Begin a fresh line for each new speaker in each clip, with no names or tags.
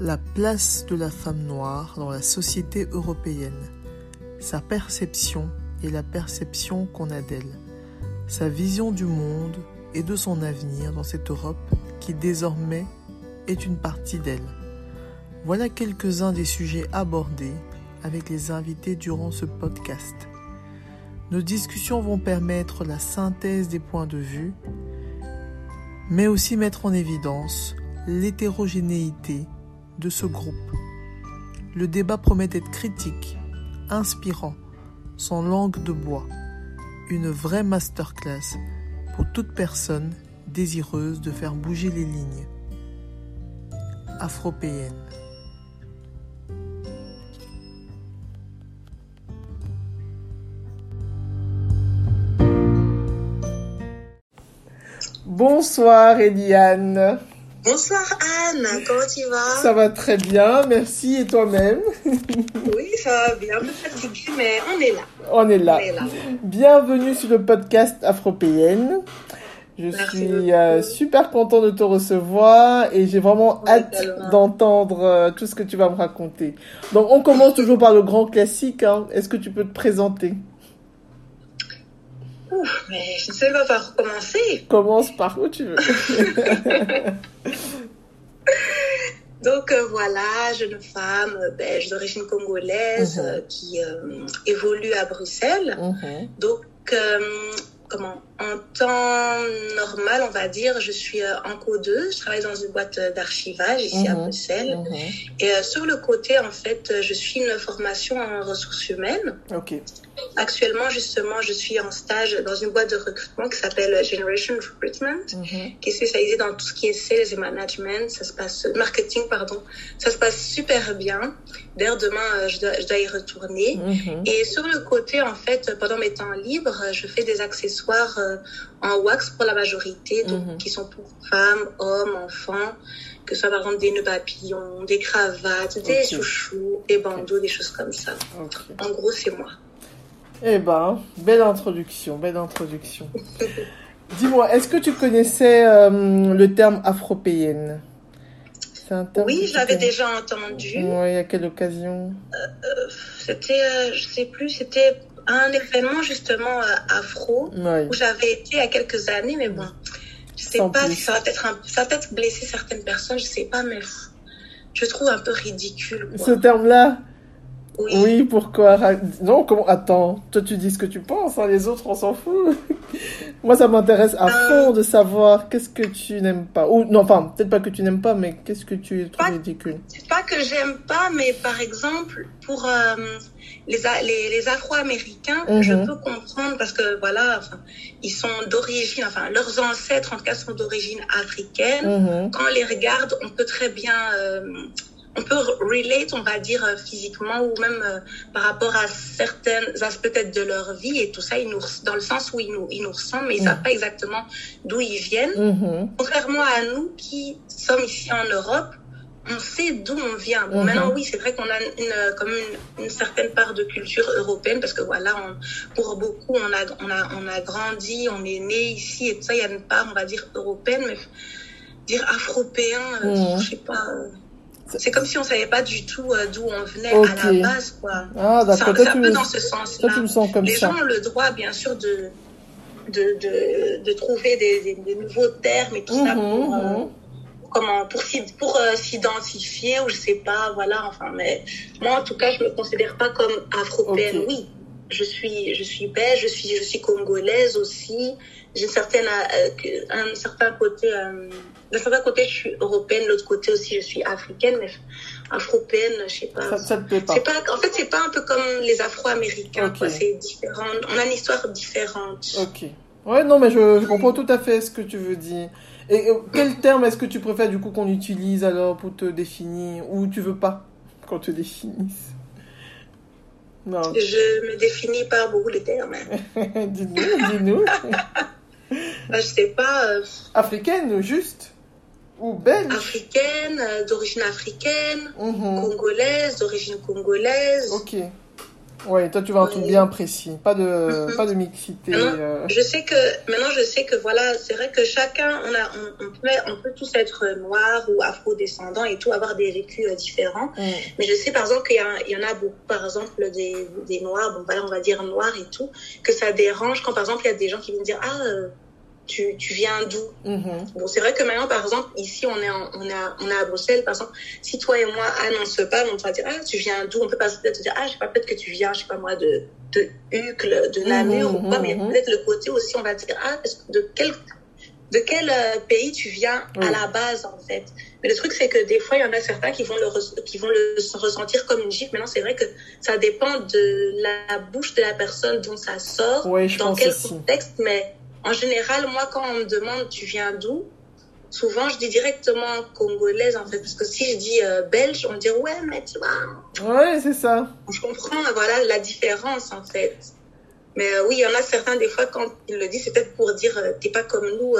La place de la femme noire dans la société européenne. Sa perception et la perception qu'on a d'elle. Sa vision du monde et de son avenir dans cette Europe qui désormais est une partie d'elle. Voilà quelques-uns des sujets abordés avec les invités durant ce podcast. Nos discussions vont permettre la synthèse des points de vue, mais aussi mettre en évidence l'hétérogénéité de ce groupe. Le débat promet d'être critique, inspirant, sans langue de bois, une vraie masterclass pour toute personne désireuse de faire bouger les lignes. Afropéenne. Bonsoir Eliane.
Bonsoir Anne, comment tu vas?
Ça va très bien, merci. Et toi-même?
Oui, ça va bien, un peu fatigué, mais on est là.
On est là.
On est là.
Bienvenue sur le podcast Afropéenne. Je
Merci
suis euh, super content de te recevoir et j'ai vraiment hâte d'entendre euh, tout ce que tu vas me raconter. Donc on commence toujours par le grand classique. hein. Est-ce que tu peux te présenter?
Ouf, mais je ne sais pas par où commencer.
Commence par où tu veux.
Donc euh, voilà, jeune femme euh, belge d'origine congolaise
Mhm.
euh, qui euh, évolue à Bruxelles.
Mhm.
Donc, comment En temps normal, on va dire, je suis euh, en codeuse. Je travaille dans une boîte d'archivage ici à
Mhm.
Bruxelles.
Mhm.
Et euh, sur le côté, en fait, euh, je suis une formation en ressources humaines.
Ok.
Actuellement, justement, je suis en stage dans une boîte de recrutement qui s'appelle Generation Recruitment,
Mhm.
qui est spécialisée dans tout ce qui est sales et management. Ça se passe, marketing, pardon. Ça se passe super bien. D'ailleurs, demain, je dois, je dois y retourner. Et sur le côté, en fait, pendant mes temps libres, je fais des accessoires en wax pour la majorité, donc
Mhm.
qui sont pour femmes, hommes, enfants, que ce soit par exemple des nœuds papillons, des cravates, des chouchous, des bandeaux, des choses comme ça. En gros, c'est moi.
Eh ben, belle introduction, belle introduction. Dis-moi, est-ce que tu connaissais euh, le terme afropéenne?
Oui, je l'avais déjà entendu.
Oui, à quelle occasion?
C'était, euh, je sais plus, c'était un événement justement euh, afro
Oui.
où j'avais été il y a quelques années, mais bon, je sais
Sans
pas
plus.
si ça va peut-être un- ça va peut-être blesser certaines personnes, je sais pas, mais je trouve un peu ridicule.
Ce terme-là
Oui.
Oui, pourquoi? Non, comment Attends, toi tu dis ce que tu penses, hein, les autres on s'en fout. Moi ça m'intéresse à
Euh.
fond de savoir qu'est-ce que tu n'aimes pas. Ou non, enfin, peut-être pas que tu n'aimes pas, mais qu'est-ce que tu trouves
Pas-
ridicule?
C'est pas que j'aime pas, mais par exemple, pour euh, les, les, les Afro-Américains,
Mhm.
je peux comprendre parce que voilà, enfin, ils sont d'origine, enfin, leurs ancêtres en tout cas sont d'origine africaine.
Mhm.
Quand on les regarde, on peut très bien, euh, on peut relate, on va dire euh, physiquement ou même euh, par rapport à certains aspects peut-être de leur vie et tout ça, ils nous, dans le sens où ils nous, ils nous ressemblent, mais ils
Mhm.
savent pas exactement d'où ils viennent.
Mhm.
Contrairement à nous qui sommes ici en Europe, on sait d'où on vient. Bon,
Mhm.
maintenant, oui, c'est vrai qu'on a une, euh, comme une, une certaine part de culture européenne parce que voilà, on- pour beaucoup, on a, on, a, on a grandi, on est né ici et tout ça, il y a une part, on va dire, européenne, mais dire afropéen, euh,
Mhm.
je sais pas. C'est comme si on savait pas du tout euh, d'où on venait à la base, quoi.
Ah, d'accord.
c'est un
tu
peu
me-
dans ce sens-là.
tu me sens comme
Les
ça.
gens ont le droit, bien sûr, de, de, de, de trouver des, des, des nouveaux termes et tout ça
Mhm,
pour, euh,
mhm.
comment, pour, pour euh, s'identifier ou je sais pas, voilà, enfin, mais moi, en tout cas, je me considère pas comme afropéenne,
Ok.
oui. Je suis, je suis belge, je suis, je suis congolaise aussi. J'ai une certaine, euh, un certain côté, euh, d'un certain côté, je suis européenne, de l'autre côté aussi, je suis africaine, mais afropéenne, je sais pas.
Ça, ça te plaît pas
en fait, c'est pas un peu comme les Afro-Américains. C'est différent. On a une histoire différente.
Ok. Ouais, non, mais je, je comprends tout à fait ce que tu veux dire. Et quel terme est-ce que tu préfères du coup qu'on utilise alors pour te définir? Ou tu veux pas qu'on te définisse? Non.
Je me définis pas beaucoup les termes.
dis-nous, dis-nous.
Bah, je sais pas, euh,
Africaine, juste Ou belge
africaine, euh, d'origine africaine,
Mhm.
congolaise, d'origine congolaise.
Ok. Ouais, toi tu veux un truc bien précis, pas de mm-hmm. pas de mixité.
Euh. Je sais que maintenant je sais que voilà, c'est vrai que chacun on a on, peut on peut tous être noirs ou afro-descendants et tout avoir des vécus euh, différents. Mm. Mais je sais par exemple qu'il y, y, en a beaucoup par exemple des, des noirs, bon voilà, on va dire noirs et tout, que ça dérange quand par exemple il y a des gens qui viennent dire ah euh, tu, tu viens d'où mm-hmm. Bon, c'est vrai que maintenant, par exemple, ici, on est, on, est à, on est à Bruxelles, par exemple, si toi et moi, Anne, on se parle, on va dire, ah, tu viens d'où? On peut pas peut-être dire, ah, je sais pas, peut-être que tu viens, je sais pas moi, de, de Uccle, de Namur ou quoi, mais mm-hmm. peut-être le côté aussi, on va dire, ah, de quel, de quel euh, pays tu viens à la base, en fait? Mais le truc, c'est que des fois, il y en a certains qui vont le, qui vont le ressentir comme une gifle. Maintenant, c'est vrai que ça dépend de la bouche de la personne dont ça sort, dans quel contexte, mais en général, moi, quand on me demande tu viens d'où, souvent je dis directement congolaise en fait, parce que si je dis euh, belge, on me dit ouais, mais tu vois.
Ouais, c'est ça.
Je comprends, voilà la différence en fait. Mais euh, oui, il y en a certains, des fois, quand ils le disent, c'est peut-être pour dire euh, t'es pas comme nous,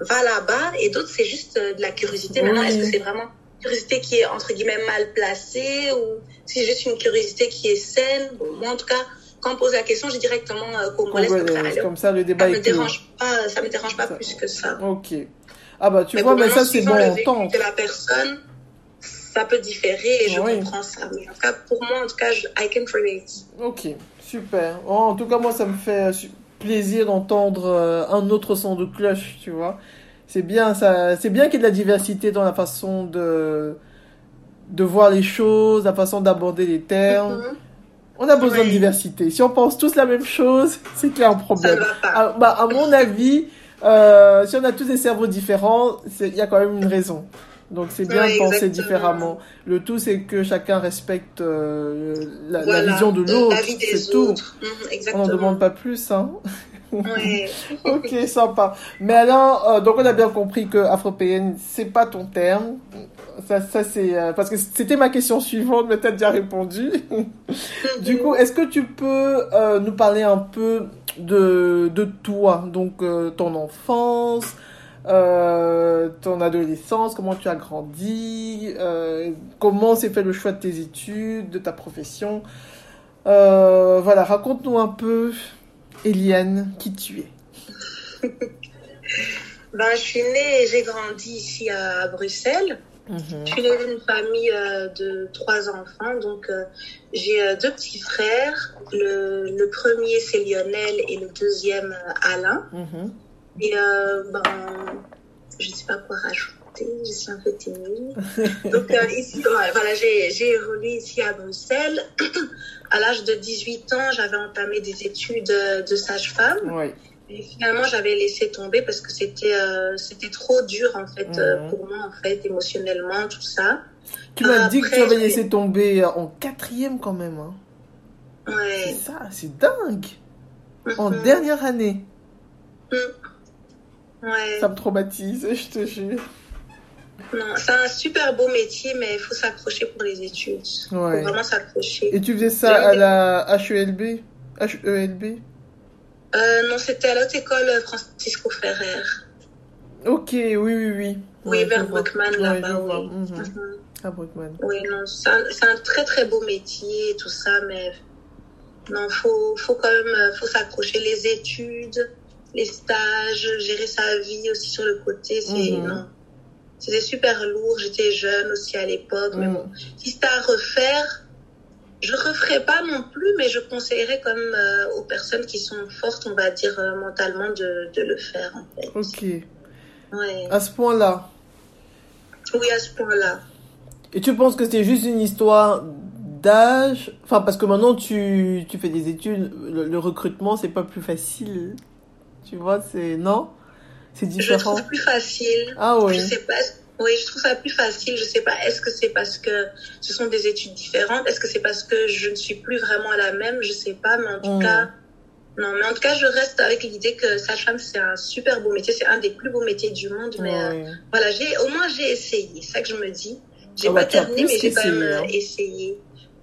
va là-bas. Et d'autres, c'est juste de la curiosité. Maintenant, est-ce que c'est vraiment une curiosité qui est entre guillemets mal placée ou si c'est juste une curiosité qui est saine? Moi, en tout cas, quand on pose la question, j'ai directement euh, congolaise.
comme ça, le débat
ça me dérange pas, ça me dérange pas plus que ça.
Ok. Ah bah tu vois, mais ça c'est bon
en temps. De la personne, ça peut différer et je comprends ça. Mais en tout cas, pour moi, en tout cas, je, I can relate.
Ok, super. Oh, en tout cas, moi, ça me fait plaisir d'entendre euh, un autre son de cloche, tu vois. C'est bien, ça, c'est bien qu'il y ait de la diversité dans la façon de de voir les choses, la façon d'aborder les termes. Mm-hmm. On a besoin de diversité. Si on pense tous la même chose, c'est qu'il y a un problème. À, bah, à mon avis, euh, si on a tous des cerveaux différents, il y a quand même une raison. Donc c'est bien de penser différemment. Le tout, c'est que chacun respecte euh, la, vision de l'autre. C'est tout. Mhm, on n'en demande pas plus. Hein. Ok, sympa. Mais alors, euh, donc on a bien compris que afropéenne, c'est pas ton terme. Ça, ça c'est euh, parce que c'était ma question suivante, mais t'as déjà répondu. du coup, est-ce que tu peux euh, nous parler un peu de de toi, donc ton enfance, ton adolescence, comment tu as grandi, comment s'est fait le choix de tes études, de ta profession. voilà, raconte-nous un peu Eliane, qui tu es?
Ben, Je suis née et j'ai grandi ici à, Bruxelles. Mhm. Je suis née d'une famille euh, de trois enfants. Donc, euh, j'ai euh, deux petits frères. Le, premier, c'est Lionel et le deuxième, Alain. Mhm. Et ben, je ne sais pas quoi rajouter. Je suis un peu timide. Donc, ici, voilà, j'ai évolué ici à Bruxelles. à l'âge de 18 ans, j'avais entamé des études de sage-femme. Et finalement, j'avais laissé tomber parce que c'était euh, c'était trop dur en fait euh, pour moi en fait émotionnellement tout ça.
Tu m'as dit que tu avais laissé tomber en quatrième quand même. Hein.
Ouais.
C'est ça, c'est dingue. En mhm. dernière année.
Mhm. Ouais.
Ça me traumatise, je te jure.
Non, c'est un super beau métier, mais il faut s'accrocher pour les études. Il faut vraiment s'accrocher.
Et tu faisais ça à la HELB HELB
euh, Non, c'était à l'autre école Francisco Ferrer.
Ok, oui, oui, oui.
Oui, vers Bruckmann, là-bas, oui.
Mhm. Mhm. À Bruckmann.
Oui, non, c'est un, un, très, très beau métier, tout ça, mais non, faut, faut quand même euh, faut s'accrocher. Les études, les stages, gérer sa vie aussi sur le côté, c'est... Mhm. non c'était super lourd. J'étais jeune aussi à l'époque. Mais bon, si c'était à refaire, je referais pas non plus, mais je conseillerais comme euh, aux personnes qui sont fortes, on va dire euh, mentalement, de, de, le faire en fait.
Ok.
Ouais.
À ce point-là.
Oui, à ce point-là.
Et tu penses que c'est juste une histoire d'âge? Enfin, parce que maintenant tu, tu fais des études, le, le recrutement c'est pas plus facile. Tu vois, c'est non? C'est différent. Je
trouve plus facile.
Ah oui.
Je sais pas. Oui, je trouve ça plus facile. Je sais pas. Est-ce que c'est parce que ce sont des études différentes? Est-ce que c'est parce que je ne suis plus vraiment la même? Je sais pas. Mais en tout hmm. cas, non. Mais en tout cas, je reste avec l'idée que sage-femme c'est un super beau métier. C'est un des plus beaux métiers du monde. Mais euh, voilà, j'ai au moins j'ai essayé. C'est ça que je me dis. J'ai ah pas bah, terminé, mais j'ai quand même hein. essayé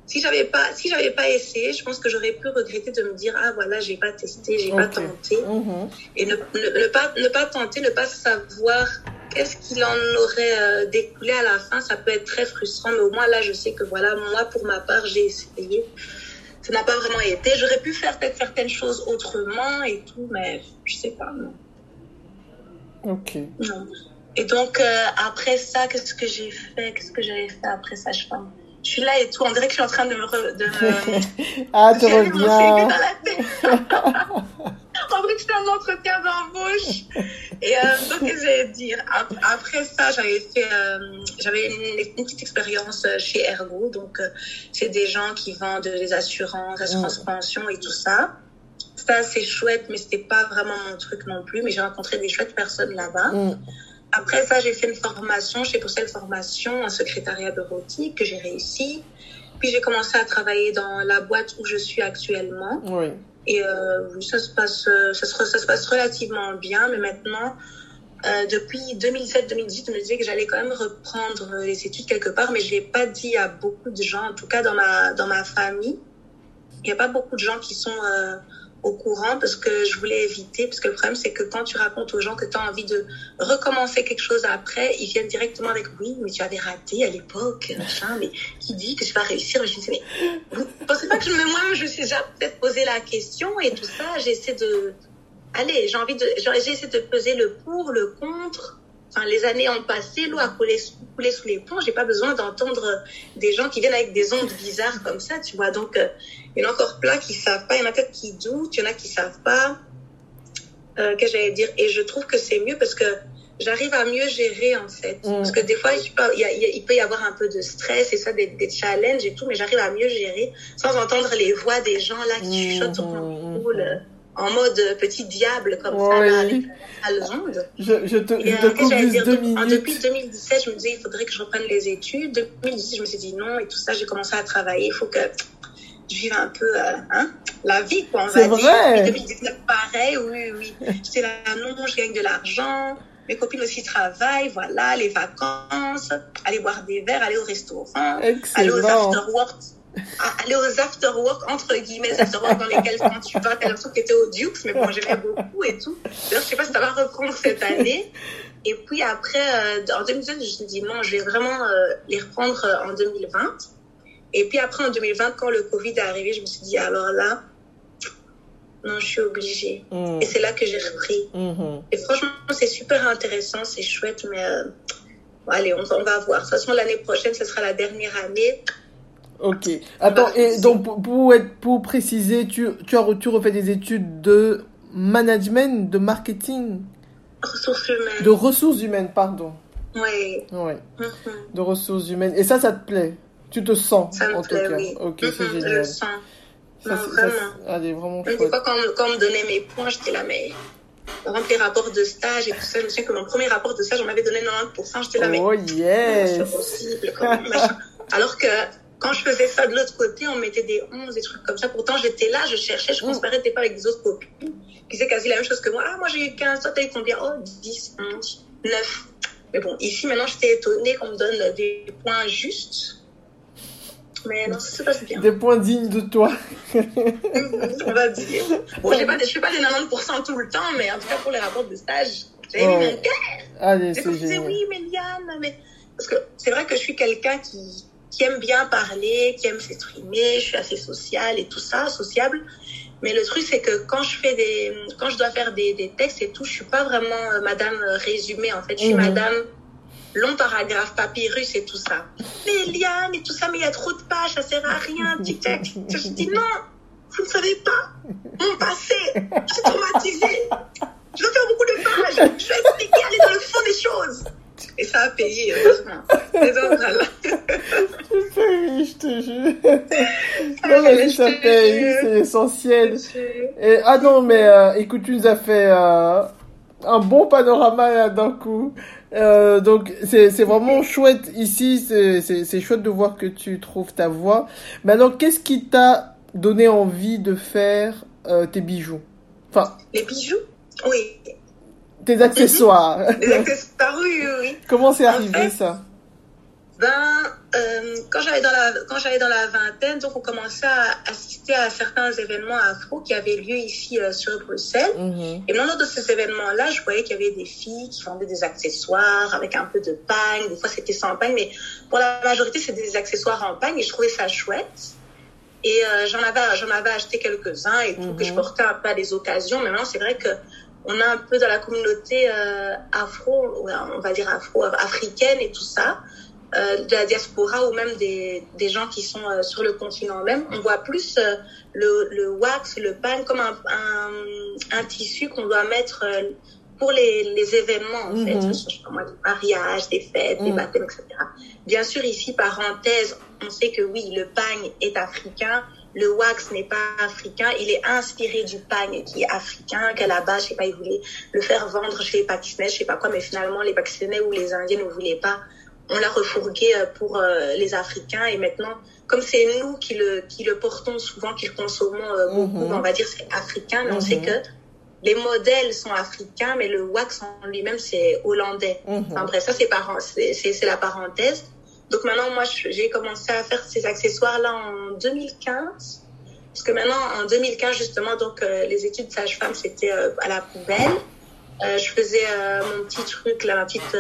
si j'avais pas si j'avais pas essayé je pense que j'aurais pu regretter de me dire ah voilà j'ai pas testé j'ai pas tenté
mhm.
et ne, ne, pas ne pas tenter ne pas savoir qu'est-ce qu'il en aurait euh, découlé à la fin ça peut être très frustrant mais au moins là je sais que voilà moi pour ma part j'ai essayé ça n'a pas vraiment été. J'aurais pu faire peut-être certaines choses autrement et tout, mais je sais pas, non.
Ok.
Non. Et donc, euh, après ça, qu'est-ce que j'ai fait? Qu'est-ce que j'avais fait après ça? Je, je suis là et tout. On dirait que je suis en train de me. Re, de me...
ah, tu reviens.
On dirait que c'était un entretien d'embauche. Et euh, donc, que j'allais dire Après ça, j'avais fait. Euh, j'avais une, petite expérience chez Ergo. Donc, euh, c'est des gens qui vendent des assurances, assurances mm. pension et tout ça. C'était assez chouette, mais c'était pas vraiment mon truc non plus. Mais j'ai rencontré des chouettes personnes là-bas. Mm. Après ça, j'ai fait une formation, j'ai posté une formation en secrétariat bureautique que j'ai réussi. Puis j'ai commencé à travailler dans la boîte où je suis actuellement.
Oui.
Et euh, ça, se passe, ça, se, ça se passe relativement bien, mais maintenant, euh, depuis 2007-2018, je me disais que j'allais quand même reprendre les études quelque part, mais je l'ai pas dit à beaucoup de gens, en tout cas dans ma, dans ma famille. Il n'y a pas beaucoup de gens qui sont euh, au courant parce que je voulais éviter. Parce que le problème, c'est que quand tu racontes aux gens que tu as envie de recommencer quelque chose après, ils viennent directement avec oui, mais tu avais raté à l'époque, machin, mais qui dit que tu vas réussir? Je me dis, mais vous pensez pas que je moi, je me suis déjà peut-être posé la question et tout ça. J'essaie de. Allez, j'ai envie de. J'ai essayé de peser le pour, le contre. Enfin, les années ont passé, l'eau a coulé, coulé sous les ponts. J'ai pas besoin d'entendre des gens qui viennent avec des ondes bizarres comme ça, tu vois. Donc, euh, il y en a encore plein qui savent pas. Il y en a peut-être qui doutent. Il y en a qui savent pas. Euh, que j'allais dire? Et je trouve que c'est mieux parce que j'arrive à mieux gérer en fait. Mm. Parce que des fois, il, il, peut y avoir un peu de stress et ça, des, des challenges et tout, mais j'arrive à mieux gérer sans entendre les voix des gens là qui chuchotent sur mon mm, mm, en mode petit diable comme ça, là, avec la onde.
Je, je te, et, je te coupe juste deux minutes.
Depuis 2017, je me disais, il faudrait que je reprenne les études. 2018, je me suis dit non et tout ça, j'ai commencé à travailler. Il faut que je vive un peu euh, hein, la vie, quoi, on
va vrai.
dire. 2019, pareil, oui, oui. J'étais là, non, je gagne de l'argent. Mes copines aussi travaillent, voilà, les vacances, aller boire des verres, aller au restaurant,
Excellent.
aller aux after-work, aller aux after-work, entre guillemets, les after-work dans lesquels quand tu vas, t'as l'impression que t'étais au Dukes, mais bon, j'aimais beaucoup et tout. D'ailleurs, je sais pas si ça va reprendre cette année. Et puis après, euh, en 2020, je me suis dit non, je vais vraiment euh, les reprendre en 2020. Et puis après, en 2020, quand le Covid est arrivé, je me suis dit, alors là, non, je suis obligée.
Mm.
Et c'est là que j'ai repris.
Mm-hmm.
Et franchement, c'est super intéressant, c'est chouette, mais euh, allez, on, on, va voir. De toute façon, l'année prochaine, ce sera la dernière année.
Ok. Attends, et donc pour, pour, être, pour préciser, tu, tu, as, tu refais des études de management, de marketing?
Ressources humaines.
De ressources humaines, pardon.
Oui.
Oui.
Mm-hmm.
De ressources humaines. Et ça, ça te plaît? Tu te sens,
ça me
en
plaît,
tout cas.
Oui.
Ok,
mm -hmm,
c'est génial.
Je le sens.
Ça,
non,
ça,
vraiment.
elle est vraiment chouette.
fois, quand, quand on me donnait mes points, j'étais là, mais remplir rapport de stage et tout ça. Je me souviens que mon premier rapport de stage, on m'avait donné 90%. J'étais là, mais
Oh yes
c'est possible. Comment, Alors que quand je faisais ça de l'autre côté, on mettait des 11, des trucs comme ça. Pourtant, j'étais là, je cherchais, je comparais pas avec des autres copines qui faisaient quasi la même chose que moi. Ah, moi j'ai eu 15, toi t'as eu combien? Oh, 10, 11, 9. Mais bon, ici, maintenant, j'étais étonnée qu'on me donne des points justes. Mais non, ça se passe bien.
Des points dignes de toi.
on va dire. Bon, je ne fais pas les 90% tout le temps, mais en tout cas, pour les rapports de stage, j'ai
Oh.
mis mon cœur.
Allez,
Je
c'est génial.
oui, mais Liane, mais... Parce que c'est vrai que je suis quelqu'un qui, qui aime bien parler, qui aime s'exprimer, je suis assez sociale et tout ça, sociable. Mais le truc, c'est que quand je fais des, quand je dois faire des, des textes et tout, je suis pas vraiment euh, madame résumée, en fait. Je suis
Mhm.
madame long paragraphe, papyrus et tout ça. Mais Liane et tout ça, mais il y a trop de pages, ça sert à rien. Tac. Je dis non, vous ne savez pas. Mon passé, je suis traumatisée. Je dois faire beaucoup de pages. Je vais expliquer, aller dans le fond des choses. Et ça a payé, heureusement. Et donc, voilà.
Oui, je te jure. Non, mais ça paye, c'est essentiel. Et, ah non, mais euh, écoute, tu nous as fait euh, un bon panorama d'un coup. Euh, donc c'est vraiment chouette ici, c'est chouette de voir que tu trouves ta voix. Maintenant, qu'est-ce qui t'a donné envie de faire tes bijoux? Enfin,
Les bijoux? Oui.
Tes accessoires.
Les accessoires, oui, oui, oui.
Comment c'est
En
arrivé
fait,
ça
Ben, euh, quand j'allais dans la quand j'allais dans la vingtaine, donc on commençait à assister à certains événements afro qui avaient lieu ici euh, sur Bruxelles.
Mhm.
Et lors de ces événements-là, je voyais qu'il y avait des filles qui vendaient des accessoires avec un peu de pagne. Des fois, c'était sans pagne, mais pour la majorité, c'était des accessoires en pagne et je trouvais ça chouette. Et euh, j'en avais, j'en avais acheté quelques-uns et tout, que je
Mhm.
portais un peu à des occasions. Mais maintenant, c'est vrai que on a un peu dans la communauté euh, afro, on va dire afro-africaine et tout ça, euh, de la diaspora ou même des, des gens qui sont euh, sur le continent même, on voit plus euh, le, le wax, le pan comme un, un, un tissu qu'on doit mettre euh, pour les, les événements, en fait,
Mhm.
je moi, des mariages, des fêtes, des
Mhm.
baptêmes, etc. Bien sûr, ici, parenthèse, on sait que oui, le pagne est africain, le wax n'est pas africain, il est inspiré du pagne qui est africain, qu'à la base, je sais pas, ils voulaient le faire vendre chez les Pakistanais, je sais pas quoi, mais finalement, les Pakistanais ou les Indiens ne voulaient pas. On l'a refourgué euh, pour euh, les Africains et maintenant, comme c'est nous qui le, qui le portons souvent, qui le consommons euh, beaucoup,
Mhm.
on va dire c'est africain, mais on sait
Mhm.
que les modèles sont africains, mais le wax en lui-même, c'est hollandais.
Mhm.
Enfin bref, ça c'est la parenthèse. Donc maintenant, moi, j'ai commencé à faire ces accessoires-là en 2015. Parce que maintenant, en 2015, justement, donc euh, les études sage-femme, c'était euh, à la poubelle. Euh, je faisais mon petit truc, là, ma petite,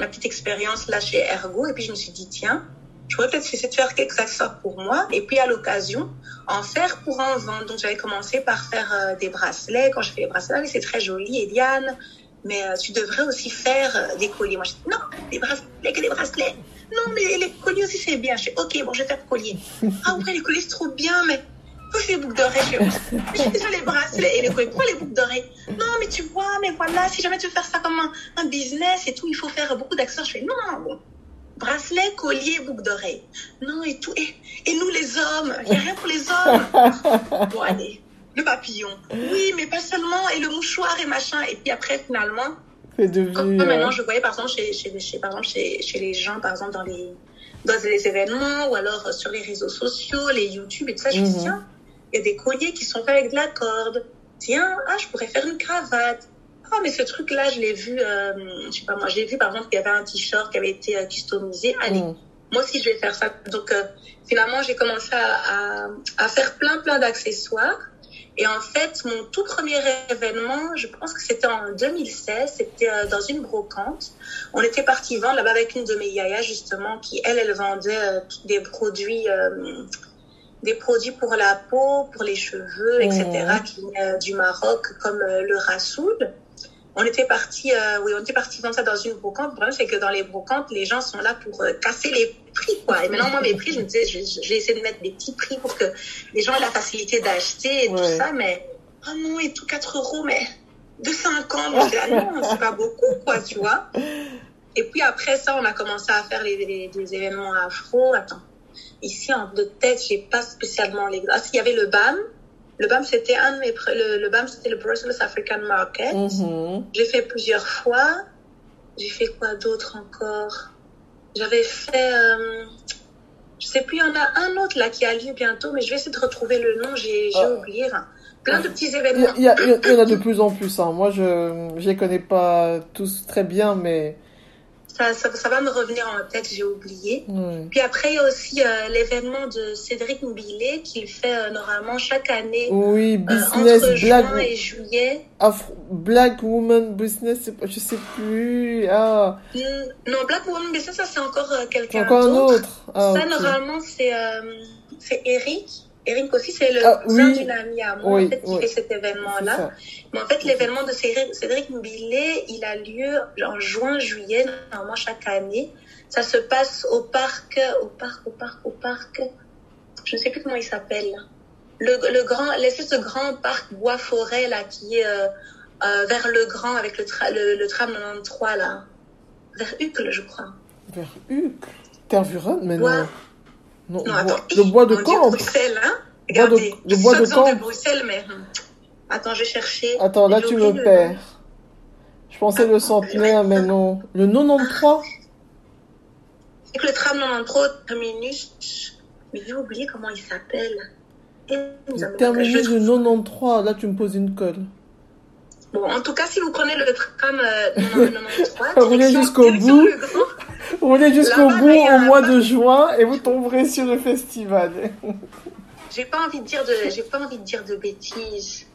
petite expérience là chez Ergo. Et puis je me suis dit, tiens, je pourrais peut-être essayer de faire quelques accessoires pour moi. Et puis à l'occasion, en faire pour en vendre. Donc j'avais commencé par faire des bracelets. Quand je fais les bracelets, ah c'est très joli, Eliane. Mais tu devrais aussi faire des colliers. Moi, je dis, non, des bracelets, que des bracelets. Non, mais les colliers aussi, c'est bien. Je dis, ok, bon, je vais faire collier. ah ouais, les colliers, c'est trop bien, mais faire les boucles d'oreilles. Je j'ai déjà les bracelets et les colliers. Pourquoi les boucles d'oreilles Non, mais tu vois, mais voilà, si jamais tu veux faire ça comme un, business et tout, il faut faire beaucoup d'accessoires. Je fais, non, non, bon. Bracelet, collier, boucle. Non, et tout. Et, et nous, les hommes, il n'y a rien pour les hommes. Bon, allez. Le papillon. Oui, mais pas seulement. Et le mouchoir et machin. Et puis après, finalement,
C'est devenu.
comme
euh,
maintenant, je voyais par exemple chez, chez, chez- par exemple, chez, chez les gens, par exemple, dans les, dans les événements ou alors euh, sur les réseaux sociaux, les YouTube et tout ça, je me dis,
Mhm.
tiens, il y a des colliers qui sont faits avec de la corde. Tiens, ah, je pourrais faire une cravate. Ah, mais ce truc-là, je l'ai vu, euh, je sais pas moi, j'ai vu par exemple qu'il y avait un t-shirt qui avait été euh, customisé. Allez,
mm.
moi aussi je vais faire ça. Donc euh, finalement j'ai commencé à, à, à faire plein plein d'accessoires. Et en fait mon tout premier événement, je pense que c'était en 2016, c'était euh, dans une brocante. On était parti vendre là-bas avec une de mes yayas justement qui elle elle vendait euh, des produits euh, des produits pour la peau, pour les cheveux, etc. Qui venaient euh, du Maroc comme le rassoul. On était parti, euh, oui, on était parti vendre ça dans une brocante. Le problème, c'est que dans les brocantes, les gens sont là pour euh, casser les prix, quoi. Et maintenant, moi, mes prix, je me disais, vais essayer de mettre des petits prix pour que les gens aient la facilité d'acheter et
Ouais.
tout ça, mais, oh non, et tout 4 euros, mais de 50, moi, je dis, ah non, c'est pas beaucoup, quoi, tu vois. Et puis après ça, on a commencé à faire les, les- des événements afro. Attends, ici, en de tête, j'ai pas spécialement les. Ah, s'il y avait le BAM. Le BAM, c'était un de mes. Le, le BAM, c'était le Brussels African Market.
Mhm.
J'ai fait plusieurs fois. J'ai fait quoi d'autre encore? J'avais fait. euh, je sais plus, il y en a un autre là qui a lieu bientôt, mais je vais essayer de retrouver le nom, j'ai
Ah.
oublié. Enfin, plein de petits événements.
a- il y a- il y en a de plus en plus. Hein. Moi, je ne les connais pas tous très bien, mais.
Ça, ça, ça va me revenir en tête, j'ai oublié. Puis après, il y a aussi euh, l'événement de Cédric Mbilé qu'il fait euh, normalement chaque année
Oui,
euh,
business,
entre
black,
juin et juillet.
Afro- black woman business, je sais plus. Ah,
Hmm, Non, Black Woman Business, ça c'est encore euh, quelqu'un
encore un
d'autre.
autre. Ah,
ça, normalement, euh, c'est Eric. Eric aussi, c'est le
Ah,
cousin
oui.
d'une amie à moi
Oui,
en fait, qui
oui.
fait cet événement-là. Mais en fait, l'événement de Cédric, Cédric Mbilé, il a lieu en juin, juillet, normalement chaque année. Ça se passe au parc, au parc, au parc, au parc. Je ne sais plus comment il s'appelle. Le, le grand, l'espèce de grand parc bois-forêt, là, qui est euh, euh, vers le grand avec le, tra- le, le tram 93, là. Vers Uccle, je crois.
Vers Uc. Tervuren, mais non.
Ouais.
Non,
Non, attends.
le bois de Camp.
Bruxelles, hein
Bois de-
Regardez.
le bois de Camp.
de Bruxelles, mais... hum. Attends, je vais chercher.
Attends, là tu me
le
perds. Je pensais le centenaire, mais non. Le 93
C'est que le tram 93 terminus... Mais j'ai oublié comment il s'appelle.
Le terminus
trouve-
93, là tu me poses une colle.
Bon, en tout cas, si vous prenez le tram euh, 93,
Roulez jusqu'au bout. Roulez jusqu'au bout au mois de juin et vous tomberez sur le festival.
J'ai pas envie de dire de, j'ai pas envie de dire de bêtises.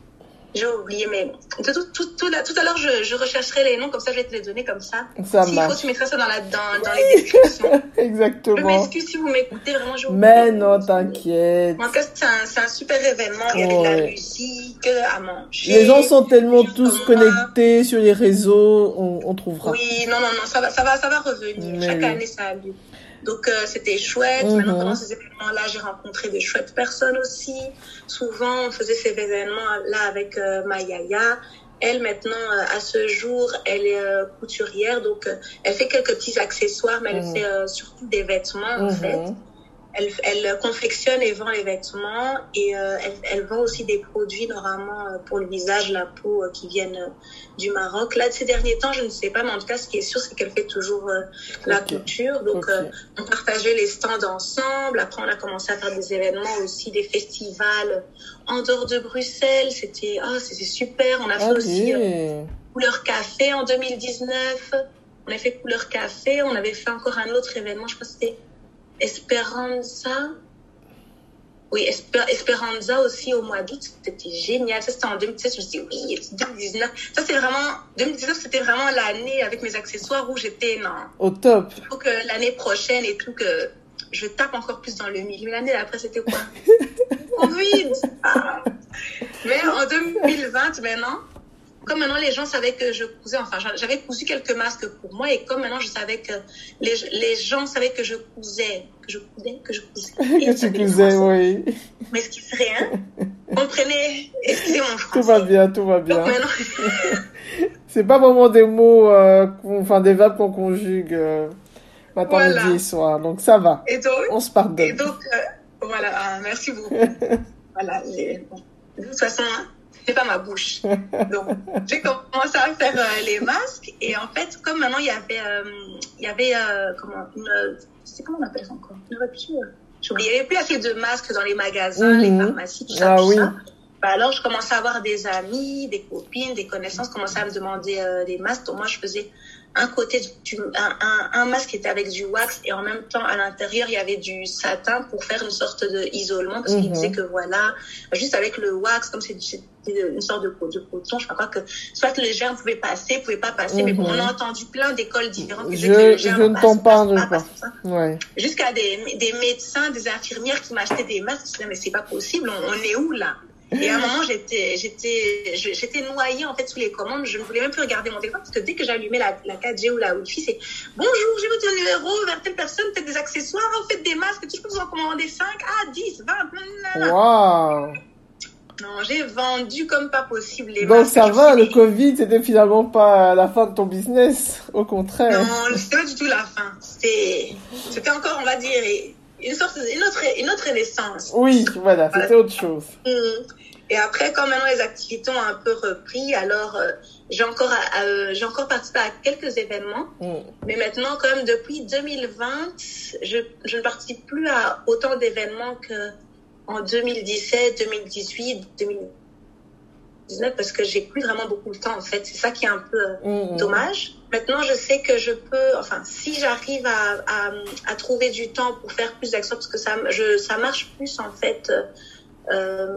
J'ai oublié, mais tout, tout, tout, tout à l'heure, je, je, rechercherai les noms, comme ça, je vais te les donner comme ça.
Ça marche.
faut, tu mettras ça dans, la, dans, dans les descriptions. je
Exactement.
m'excuse si vous m'écoutez, vraiment, j'ai oublié.
Mais non, t'inquiète.
En tout cas, c'est un, super événement. Il y avait de la
Ouais.
musique, à manger.
Les gens sont tellement tous connectés sur les réseaux, on, on trouvera.
Oui, non, non, non, ça va, ça va, ça va revenir.
Mais
Chaque
oui.
année, ça a lieu. Donc, euh, c'était chouette.
Mhm.
Maintenant, pendant ces événements-là, j'ai rencontré des chouettes personnes aussi. Souvent, on faisait ces événements-là avec euh, ma yaya. Elle, maintenant, euh, à ce jour, elle est euh, couturière. Donc, euh, elle fait quelques petits accessoires, mais elle
Mhm.
fait euh, surtout des vêtements, en fait. Elle, elle confectionne et vend les vêtements et euh, elle, elle vend aussi des produits normalement euh, pour le visage, la peau euh, qui viennent du Maroc. Là, de ces derniers temps, je ne sais pas, mais en tout cas, ce qui est sûr, c'est qu'elle fait toujours euh, la couture. Donc, on partageait les stands ensemble. Après, on a commencé à faire des événements aussi, des festivals en dehors de Bruxelles. C'était c'était super. On a fait aussi. Couleur Café en 2019. On a fait Couleur Café. On avait fait encore un autre événement. Je crois que c'était Esperanza. Oui, Esper- Esperanza aussi au mois d'août. C'était génial. Ça, c'était en 2017. Je me suis dit, oui, c'est 2019. Ça, c'est vraiment, 2019, c'était vraiment l'année avec mes accessoires où j'étais, non,
Au top.
il faut que l'année prochaine et tout, que je tape encore plus dans le milieu. L'année d'après, c'était quoi? Covid! Ah. Mais en 2020, maintenant, comme maintenant les gens savaient que je cousais, enfin, j'avais cousu quelques masques pour moi et comme maintenant je savais que les, les gens savaient que je cousais, que je cousais, que je cousais.
Que tu cuisais, oui.
Mais ce qui serait, hein, comprenez, excusez mon
Tout va bien, tout va
Donc
bien.
maintenant,
C'est pas vraiment des mots, euh, enfin des verbes qu'on conjugue euh, matin,
Voilà.
midi et soir. Donc ça va.
et donc,
On se
Et
pardonne.
donc, euh, voilà, ah, merci beaucoup. voilà, bon. de toute façon, hein, c'est pas ma bouche. Donc, j'ai commencé à faire euh, les masques et en fait, comme maintenant il y avait, euh, il y avait euh, comment, une, c'est comment on appelle ça encore, une rupture? Oublié, il n'y avait plus assez de masques dans les magasins,
Mhm.
les pharmacies, tout ça,
Ah
tout
oui.
ça. Bah alors, je commençais à avoir des amis, des copines, des connaissances commençaient à me demander des masques. Donc, moi, je faisais un côté du, un, un, un masque était avec du wax et en même temps, à l'intérieur, il y avait du satin pour faire une sorte de isolement parce qu'il
Mhm.
disait que voilà, juste avec le wax, comme c'est une sorte de, de coton, je crois pas que soit le germe pouvait passer, pouvait pas passer, mais bon, on a
Mhm.
entendu plein d'écoles différentes
Je-
que
je ne
passe,
t'en
passe,
parle
pas,
pas. Ouais.
jusqu'à des, des médecins, des infirmières qui m'achetaient des masques. Je me disais, mais c'est pas possible, on, on est où là? Et à un moment, j'étais, j'étais, je- j'étais noyée en fait sous les commandes. Je ne voulais même plus regarder mon téléphone parce que dès que j'allumais la, la 4G ou la Wi-Fi, c'est bonjour, j'ai votre numéro vers telle personne, peut-être des accessoires, vous faites des masques, je peux vous en commander 5, ah 10, 20, nanana.
Waouh.
Non, j'ai vendu comme pas possible les
Donc
masques.
ça va, le Covid, c'était finalement pas la fin de ton business. Au contraire.
Non, c'était pas du tout la fin. C'était, c'était encore, on va dire, une sorte, une autre, une autre renaissance.
Oui, voilà, c'était autre chose.
Mm. Et après, quand maintenant les activités ont un peu repris, alors euh, j'ai encore, euh, j'ai encore participé à quelques événements.
Mm.
Mais maintenant, quand même, depuis 2020, je, je ne participe plus à autant d'événements que en 2017, 2018, 2019, parce que j'ai plus vraiment beaucoup de temps, en fait. C'est ça qui est un peu euh,
Mm, mm.
dommage. Maintenant, je sais que je peux, enfin, si j'arrive à, à, à trouver du temps pour faire plus d'actions, parce que ça, je, ça marche plus, en fait, euh,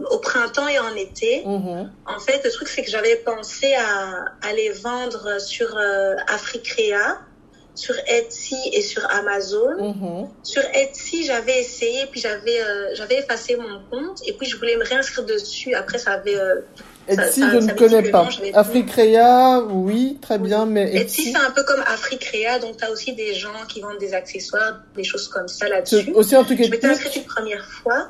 au printemps et en été.
Mhm.
En fait, le truc, c'est que j'avais pensé à, à les vendre sur euh, Africrea, sur Etsy et sur Amazon.
Mhm.
Sur Etsy, j'avais essayé, puis j'avais euh, j'avais effacé mon compte, et puis je voulais me réinscrire dessus. Après, ça avait... euh,
Etsy,
ça-
je
ça
ne connais pas. Africrea, oui, très bien, mais
Etsy,
Etsy,
c'est un peu comme Africrea, donc tu as aussi des gens qui vendent des accessoires, des choses comme ça là-dessus.
aussi un truc
Je m'étais inscrite une première fois,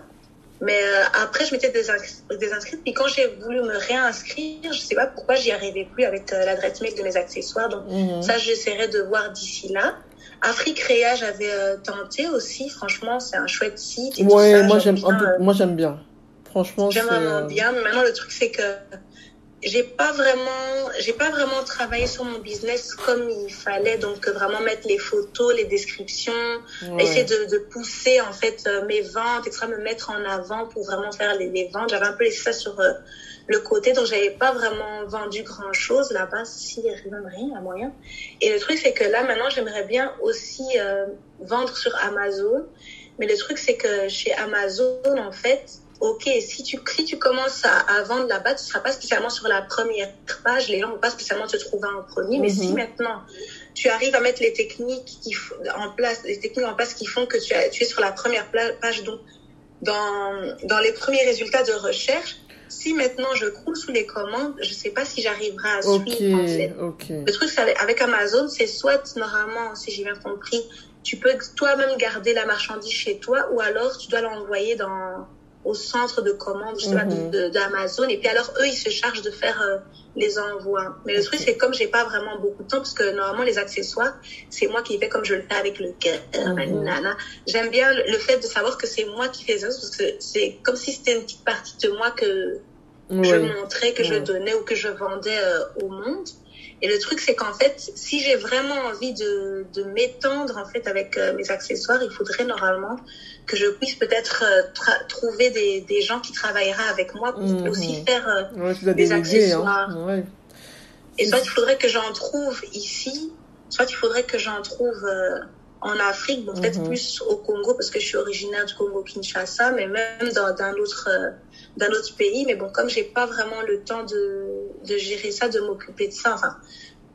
mais euh, après je m'étais désins- désinscrite. Puis quand j'ai voulu me réinscrire, je sais pas pourquoi j'y arrivais plus avec euh, l'adresse mail de mes accessoires. Donc
Mhm.
ça, j'essaierai de voir d'ici là. Africrea, j'avais euh, tenté aussi. Franchement, c'est un chouette site. Et tout
Ouais,
ça.
moi
J'aime bien,
moi j'aime bien. Franchement,
J'aime vraiment bien, mais maintenant le truc c'est que j'ai pas vraiment, j'ai pas vraiment travaillé sur mon business comme il fallait, donc euh, vraiment mettre les photos, les descriptions,
ouais.
essayer de, de pousser en fait euh, mes ventes, etc., me mettre en avant pour vraiment faire les, les ventes. J'avais un peu laissé ça sur euh, le côté, donc j'avais pas vraiment vendu grand chose là-bas, si même rien à moyen. Et le truc c'est que là maintenant j'aimerais bien aussi euh, vendre sur Amazon, mais le truc c'est que chez Amazon en fait ok, si tu, si tu commences à, à vendre là-bas, tu ne seras pas spécialement sur la première page, les gens ne vont pas spécialement te trouver en premier, mais si
Mhm.
maintenant tu arrives à mettre les techniques qui, en place, les techniques en place qui font que tu, as, tu es sur la première page, donc dans, dans les premiers résultats de recherche, si maintenant je coule sous les commandes, je ne sais pas si j'arriverai à suivre en fait. Le truc, avec Amazon, c'est soit, normalement, si j'ai bien compris, tu peux toi-même garder la marchandise chez toi ou alors tu dois l'envoyer dans au centre de commande
Mhm.
d'Amazon et puis alors eux ils se chargent de faire euh, les envois. Mais le truc c'est comme j'ai pas vraiment beaucoup de temps parce que normalement les accessoires c'est moi qui fais comme je le fais avec le cœur.
Mhm.
j'aime bien le, fait de savoir que c'est moi qui fais ça parce que c'est comme si c'était une petite partie de moi que je montrais, que je donnais ou que je vendais euh, au monde. Et le truc, c'est qu'en fait, si j'ai vraiment envie de, de m'étendre en fait avec euh, mes accessoires, il faudrait normalement que je puisse peut-être euh, trouver des, des gens qui travailleraient avec moi pour
Mhm.
aussi faire. euh,
Ouais,
des
hein.
accessoires.
Ouais.
et soit il faudrait que j'en trouve ici, soit il faudrait que j'en trouve en Afrique, bon, peut-être
Mhm.
plus au Congo parce que je suis originaire du Congo-Kinshasa, mais même dans autre euh, d'un autre pays. Mais bon, comme j'ai pas vraiment le temps de, de gérer ça, de m'occuper de ça, enfin.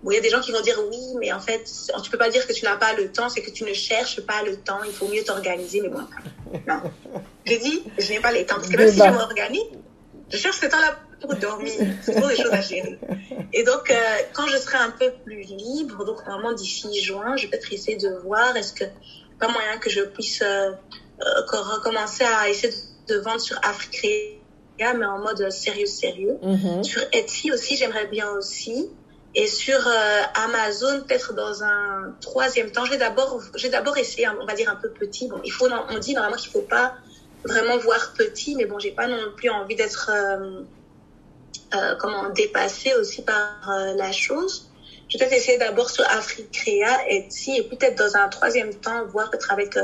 Bon, il y a des gens qui vont dire oui, mais en fait, tu peux pas dire que tu n'as pas le temps, c'est que tu ne cherches pas le temps, il faut mieux t'organiser, mais bon, non. J'ai dit, je n'ai pas le temps, parce que même si je m'organise, je cherche ce temps-là pour dormir, c'est trop des choses à gérer. Et donc, euh, quand je serai un peu plus libre, donc normalement d'ici juin, je vais peut-être essayer de voir est-ce que pas moyen que je puisse euh, euh, co- recommencer à essayer de, vendre sur Mais en mode sérieux, sérieux.
Mhm.
Sur Etsy aussi, j'aimerais bien aussi. Et sur euh, Amazon, peut-être dans un troisième temps, j'ai d'abord, j'ai d'abord essayé, on va dire un peu petit. Bon, il faut, on dit normalement qu'il faut pas vraiment voir petit, mais bon, j'ai pas non plus envie d'être, euh, euh, comment, dépassée aussi par euh, la chose. Je vais peut-être essayer d'abord sur Africrea, Etsy, et peut-être dans un troisième temps, voir peut-être avec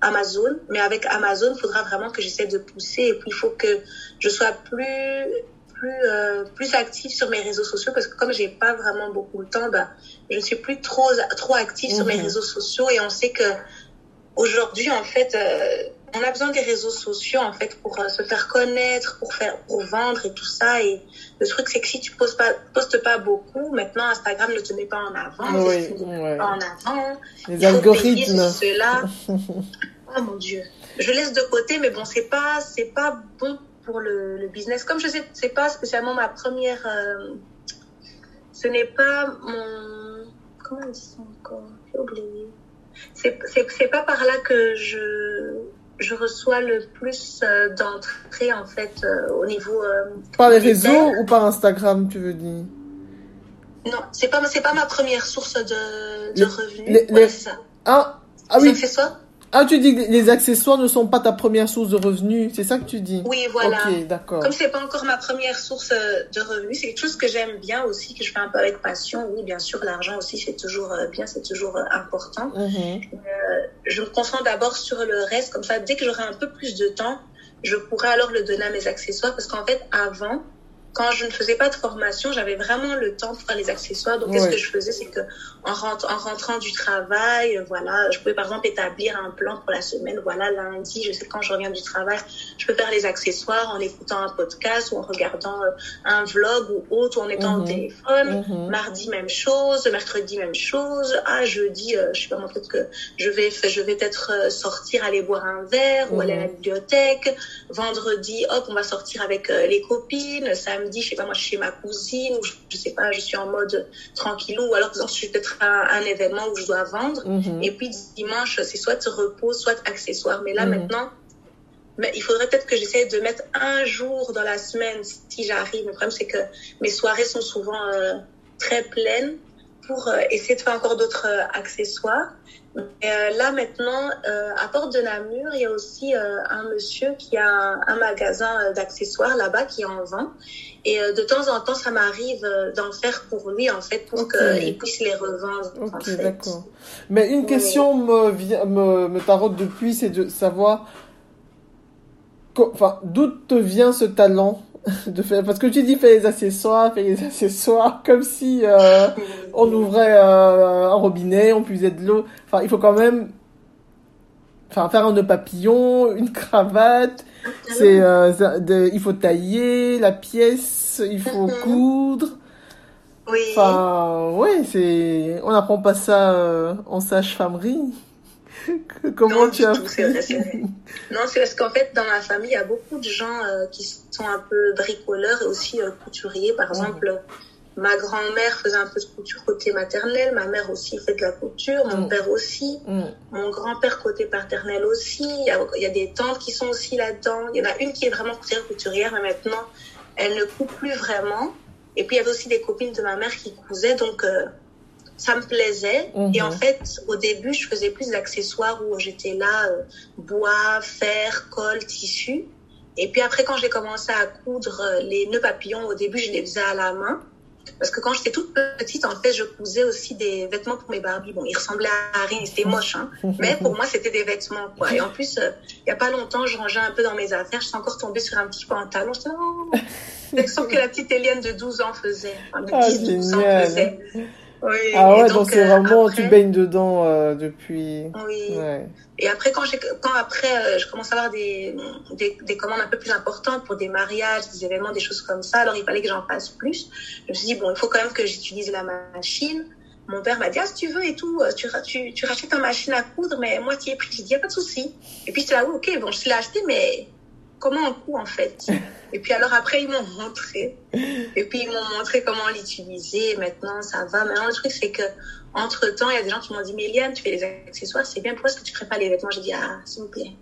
Amazon. Mais avec Amazon, il faudra vraiment que j'essaie de pousser, et puis il faut que je sois plus plus euh, plus active sur mes réseaux sociaux parce que comme j'ai pas vraiment beaucoup de temps bah je ne suis plus trop trop active sur mes
Mhm.
réseaux sociaux et on sait que aujourd'hui en fait euh, on a besoin des réseaux sociaux en fait pour euh, se faire connaître pour faire pour vendre et tout ça et le truc c'est que si tu postes pas postes pas beaucoup maintenant Instagram ne te met pas en avant
Oui, ouais.
pas en avant
Les
il
algorithmes.
cela. oh mon dieu. Je laisse de côté, mais bon, c'est pas, c'est pas bon pour le, le business. Comme je sais, c'est pas spécialement ma première. euh, ce n'est pas mon. Comment dit ça encore? J'ai oublié. C'est pas par là que je, je reçois le plus euh, d'entrées en fait euh, au niveau. euh,
Par les réseaux ou par Instagram, tu veux dire?
Non, c'est pas, c'est pas ma première source de, de
Les-
revenus.
les-
Ouais,
les-
c'est ça.
Ah, ah oui.
accessoires
Ah, tu dis que les accessoires ne sont pas ta première source de revenus, c'est ça que tu dis
Oui, voilà.
Ok, d'accord.
Comme c'est pas encore ma première source euh, de revenus, c'est quelque chose que j'aime bien aussi, que je fais un peu avec passion. Oui, bien sûr, l'argent aussi, c'est toujours euh, bien, c'est toujours euh, important.
Mhm.
Je me concentre d'abord sur le reste, comme ça, dès que j'aurai un peu plus de temps, je pourrai alors le donner à mes accessoires, parce qu'en fait, avant, quand je ne faisais pas de formation, j'avais vraiment le temps pour faire les accessoires. Donc, qu'est-ce que je faisais, c'est que en, rentre- en rentrant du travail, euh, voilà, je pouvais par exemple établir un plan pour la semaine. Voilà, lundi, je sais que quand je reviens du travail, je peux faire les accessoires en écoutant un podcast ou en regardant euh, un vlog ou autre, ou en étant
Mhm.
au téléphone.
Mhm.
Mardi, même chose. Mercredi, même chose. Ah, jeudi, euh, je sais pas, peut-être que je vais, je vais peut-être euh, sortir, aller boire un verre ou aller à la
Mhm.
bibliothèque. Vendredi, hop, on va sortir avec euh, les copines. Samedi, je sais pas, moi, je suis chez ma cousine ou je, je sais pas, je suis en mode tranquillou ou alors, je suis peut-être à un événement où je dois vendre.
Mhm.
Et puis, dimanche, c'est soit repos, soit accessoire. Mais là,
Mhm.
maintenant, mais il faudrait peut-être que j'essaie de mettre un jour dans la semaine si j'arrive. Le problème, c'est que mes soirées sont souvent euh, très pleines pour euh, essayer de faire encore d'autres euh, accessoires. Mais, euh, là, maintenant, à Porte de Namur, il y a aussi un monsieur qui a un, un magasin d'accessoires là-bas qui en vend. Et euh, de temps en temps, ça m'arrive euh, d'en faire pour lui, en fait, pour qu'il puisse les revendre. en
Ok,
fait.
d'accord. Mais une
Oui.
question me, vient- me, me tarote depuis, c'est de savoir, enfin, d'où te vient ce talent de faire, parce que tu dis fais les accessoires, fais les accessoires, comme si euh, on ouvrait euh, un robinet, on puisait de l'eau. Enfin, il faut quand même, enfin, faire un nœud papillon, une cravate. C'est, euh, il faut tailler la pièce, il faut
Mhm.
coudre.
Oui.
Enfin, ouais, c'est, on n'apprend pas ça euh, en sage-famerie. Comment
Non,
tu as
tout. Non, c'est parce qu'en fait, dans ma famille, il y a beaucoup de gens euh, qui sont un peu bricoleurs et aussi euh, couturiers. Par exemple, ma grand-mère faisait un peu de couture côté maternel, ma mère aussi fait de la couture, mon
Mm.
père aussi,
Mm.
mon grand-père côté paternel aussi. Il y, a, il y a des tantes qui sont aussi là-dedans. Il y en a une qui est vraiment couturière, couturière, mais maintenant, elle ne coud plus vraiment. Et puis, il y avait aussi des copines de ma mère qui cousaient, donc euh, ça me plaisait.
Mhm.
Et en fait, au début, je faisais plus d'accessoires où j'étais là, euh, bois, fer, colle, tissu. Et puis après, quand j'ai commencé à coudre euh, les nœuds papillons, au début, je les faisais à la main. Parce que quand j'étais toute petite, en fait, je cousais aussi des vêtements pour mes Barbies. Bon, ils ressemblaient à rien, c'était moche, hein. Mais pour moi, c'était des vêtements, quoi. Et en plus, euh, il y a pas longtemps, je rangeais un peu dans mes affaires. Je suis encore tombée sur un petit pantalon. Je oh, c'est ce que la petite Eliane de 12 ans faisait. Enfin, de
Ah,
10, 12 ans faisait. Oui.
Ah ouais, donc c'est
euh,
vraiment,
après-
tu baignes dedans euh, depuis.
Oui.
Ouais.
Et après, quand, j'ai, quand après, euh, je commence à avoir des, des, des commandes un peu plus importantes pour des mariages, des événements, des choses comme ça, alors il fallait que j'en fasse plus. Je me suis dit, bon, il faut quand même que j'utilise la machine. Mon père m'a dit, ah, si tu veux et tout, euh, tu, tu, tu rachètes ta machine à coudre, mais moi, tu es pris. J'ai dit, y a pas de souci. Et puis, j'étais là, oui, ok, bon, je l'ai acheté, mais comment on coud, en fait? Et puis, alors après, ils m'ont montré. Et puis, ils m'ont montré comment l'utiliser. Maintenant, ça va. Maintenant, le truc, c'est que, entre temps, il y a des gens qui m'ont dit, mais Eliane, tu fais des accessoires, c'est bien. Pourquoi est-ce que tu ne crées pas les vêtements? J'ai dit, ah, s'il vous plaît.